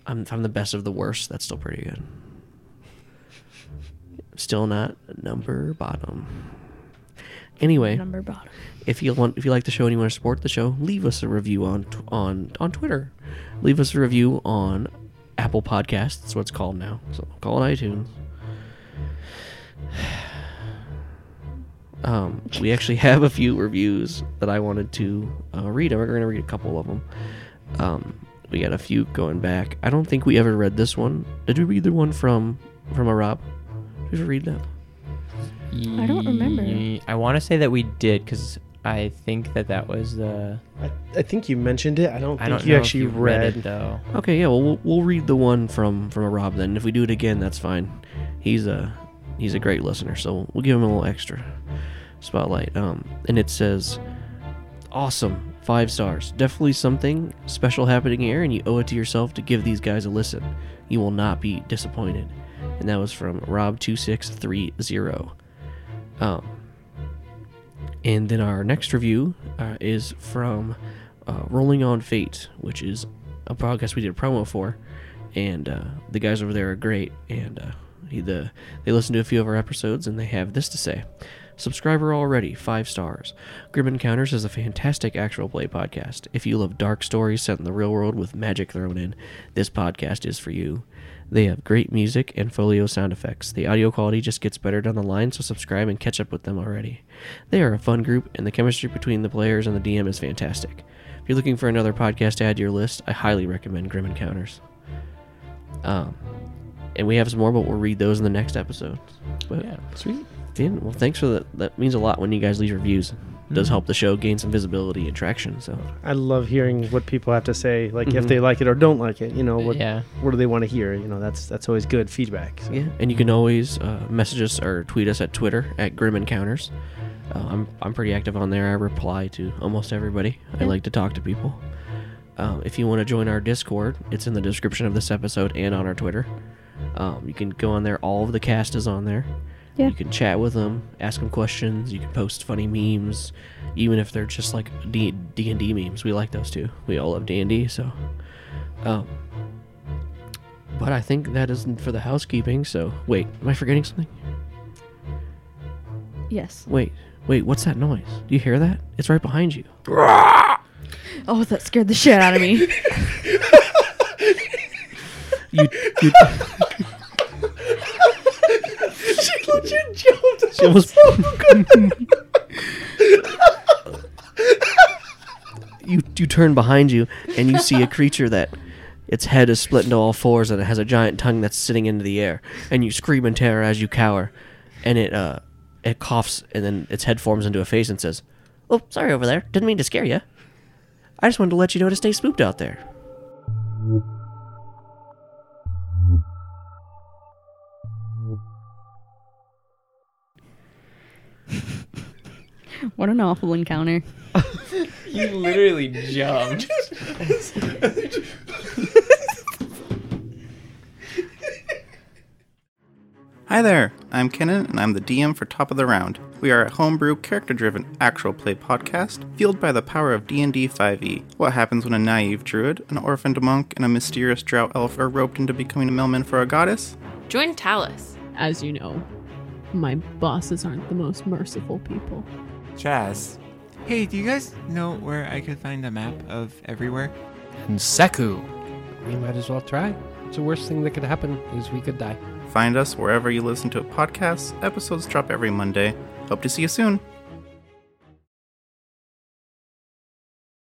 I'm if I'm the best of the worst, that's still pretty good. Still not number bottom. Anyway, Number bottom. if you want if you like the show and you want to support the show, leave us a review on on on Twitter. Leave us a review on Apple Podcasts. That's what it's called now. So call it iTunes. Um, we actually <laughs> have a few reviews that I wanted to uh, read, and we're going to read a couple of them. Um, we got a few going back. I don't think we ever read this one. Did we read the one from from a Rob? Did we ever read that? I don't remember. I want to say that we did because I think that that was the. I, I think you mentioned it. I don't I think don't you know actually if you read. read it though. Okay, yeah. Well, we'll we'll read the one from from a Rob then. If we do it again, that's fine. He's a he's a great listener, so we'll give him a little extra spotlight. Um, and it says, "Awesome, five stars. Definitely something special happening here, and you owe it to yourself to give these guys a listen. You will not be disappointed." And that was from Rob two six three zero. Um, and then our next review uh, is from uh, Rolling on Fate, which is a podcast we did a promo for, and uh, the guys over there are great. And uh, he, the they listen to a few of our episodes, and they have this to say: Subscriber already, five stars. Grim Encounters is a fantastic actual play podcast. If you love dark stories set in the real world with magic thrown in, this podcast is for you. They have great music and foley sound effects. The audio quality just gets better down the line, so subscribe and catch up with them already. They are a fun group, and the chemistry between the players and the DM is fantastic. If you're looking for another podcast to add to your list, I highly recommend Grim Encounters. Um, and we have some more, but we'll read those in the next episode. But Yeah. Sweet. yeah, well, thanks for that. That means a lot when you guys leave reviews. It does Mhm. help the show gain some visibility and traction. So I love hearing what people have to say, like if Mhm. they like it or don't like it. You know, what yeah. what do they want to hear? You know, that's that's always good feedback. So. yeah, and you can always uh, message us or tweet us at Twitter at Grim Encounters. Uh, I'm I'm pretty active on there. I reply to almost everybody. I like to talk to people. Um, if you want to join our Discord, it's in the description of this episode and on our Twitter. Um, you can go on there. All of the cast is on there. Yeah. You can chat with them, ask them questions. You can post funny memes, even if they're just like D D and D memes. We like those too. We all love D and D, so Um, but I think that isn't for the housekeeping. So wait, am I forgetting something? Yes. Wait, wait, what's that noise? Do you hear that? It's right behind you. Oh, that scared the shit out of me. <laughs> You, you she legit jumped. she almost. you you turn behind you and you see a creature that its head is split into all fours and it has a giant tongue that's sitting into the air. And you scream in terror as you cower. And it uh it coughs and then its head forms into a face and says oh sorry over there. Didn't mean to scare you i just wanted to let you know to stay spooked out there <laughs> what an awful encounter. <laughs> You literally jumped. Hi there, I'm Kenan and I'm the DM for Top of the Round. We are a homebrew, character-driven actual play podcast fueled by the power of D&D 5e. What happens when a naive druid, an orphaned monk, and a mysterious drow elf are roped into becoming a mailman for a goddess? Join Talus. As you know, my bosses aren't the most merciful people. Chaz. Hey, do you guys know where I could find a map of everywhere? And Seku. We might as well try. It's the worst thing that could happen is we could die. Find us wherever you listen to podcasts. Episodes drop every Monday. Hope to see you soon.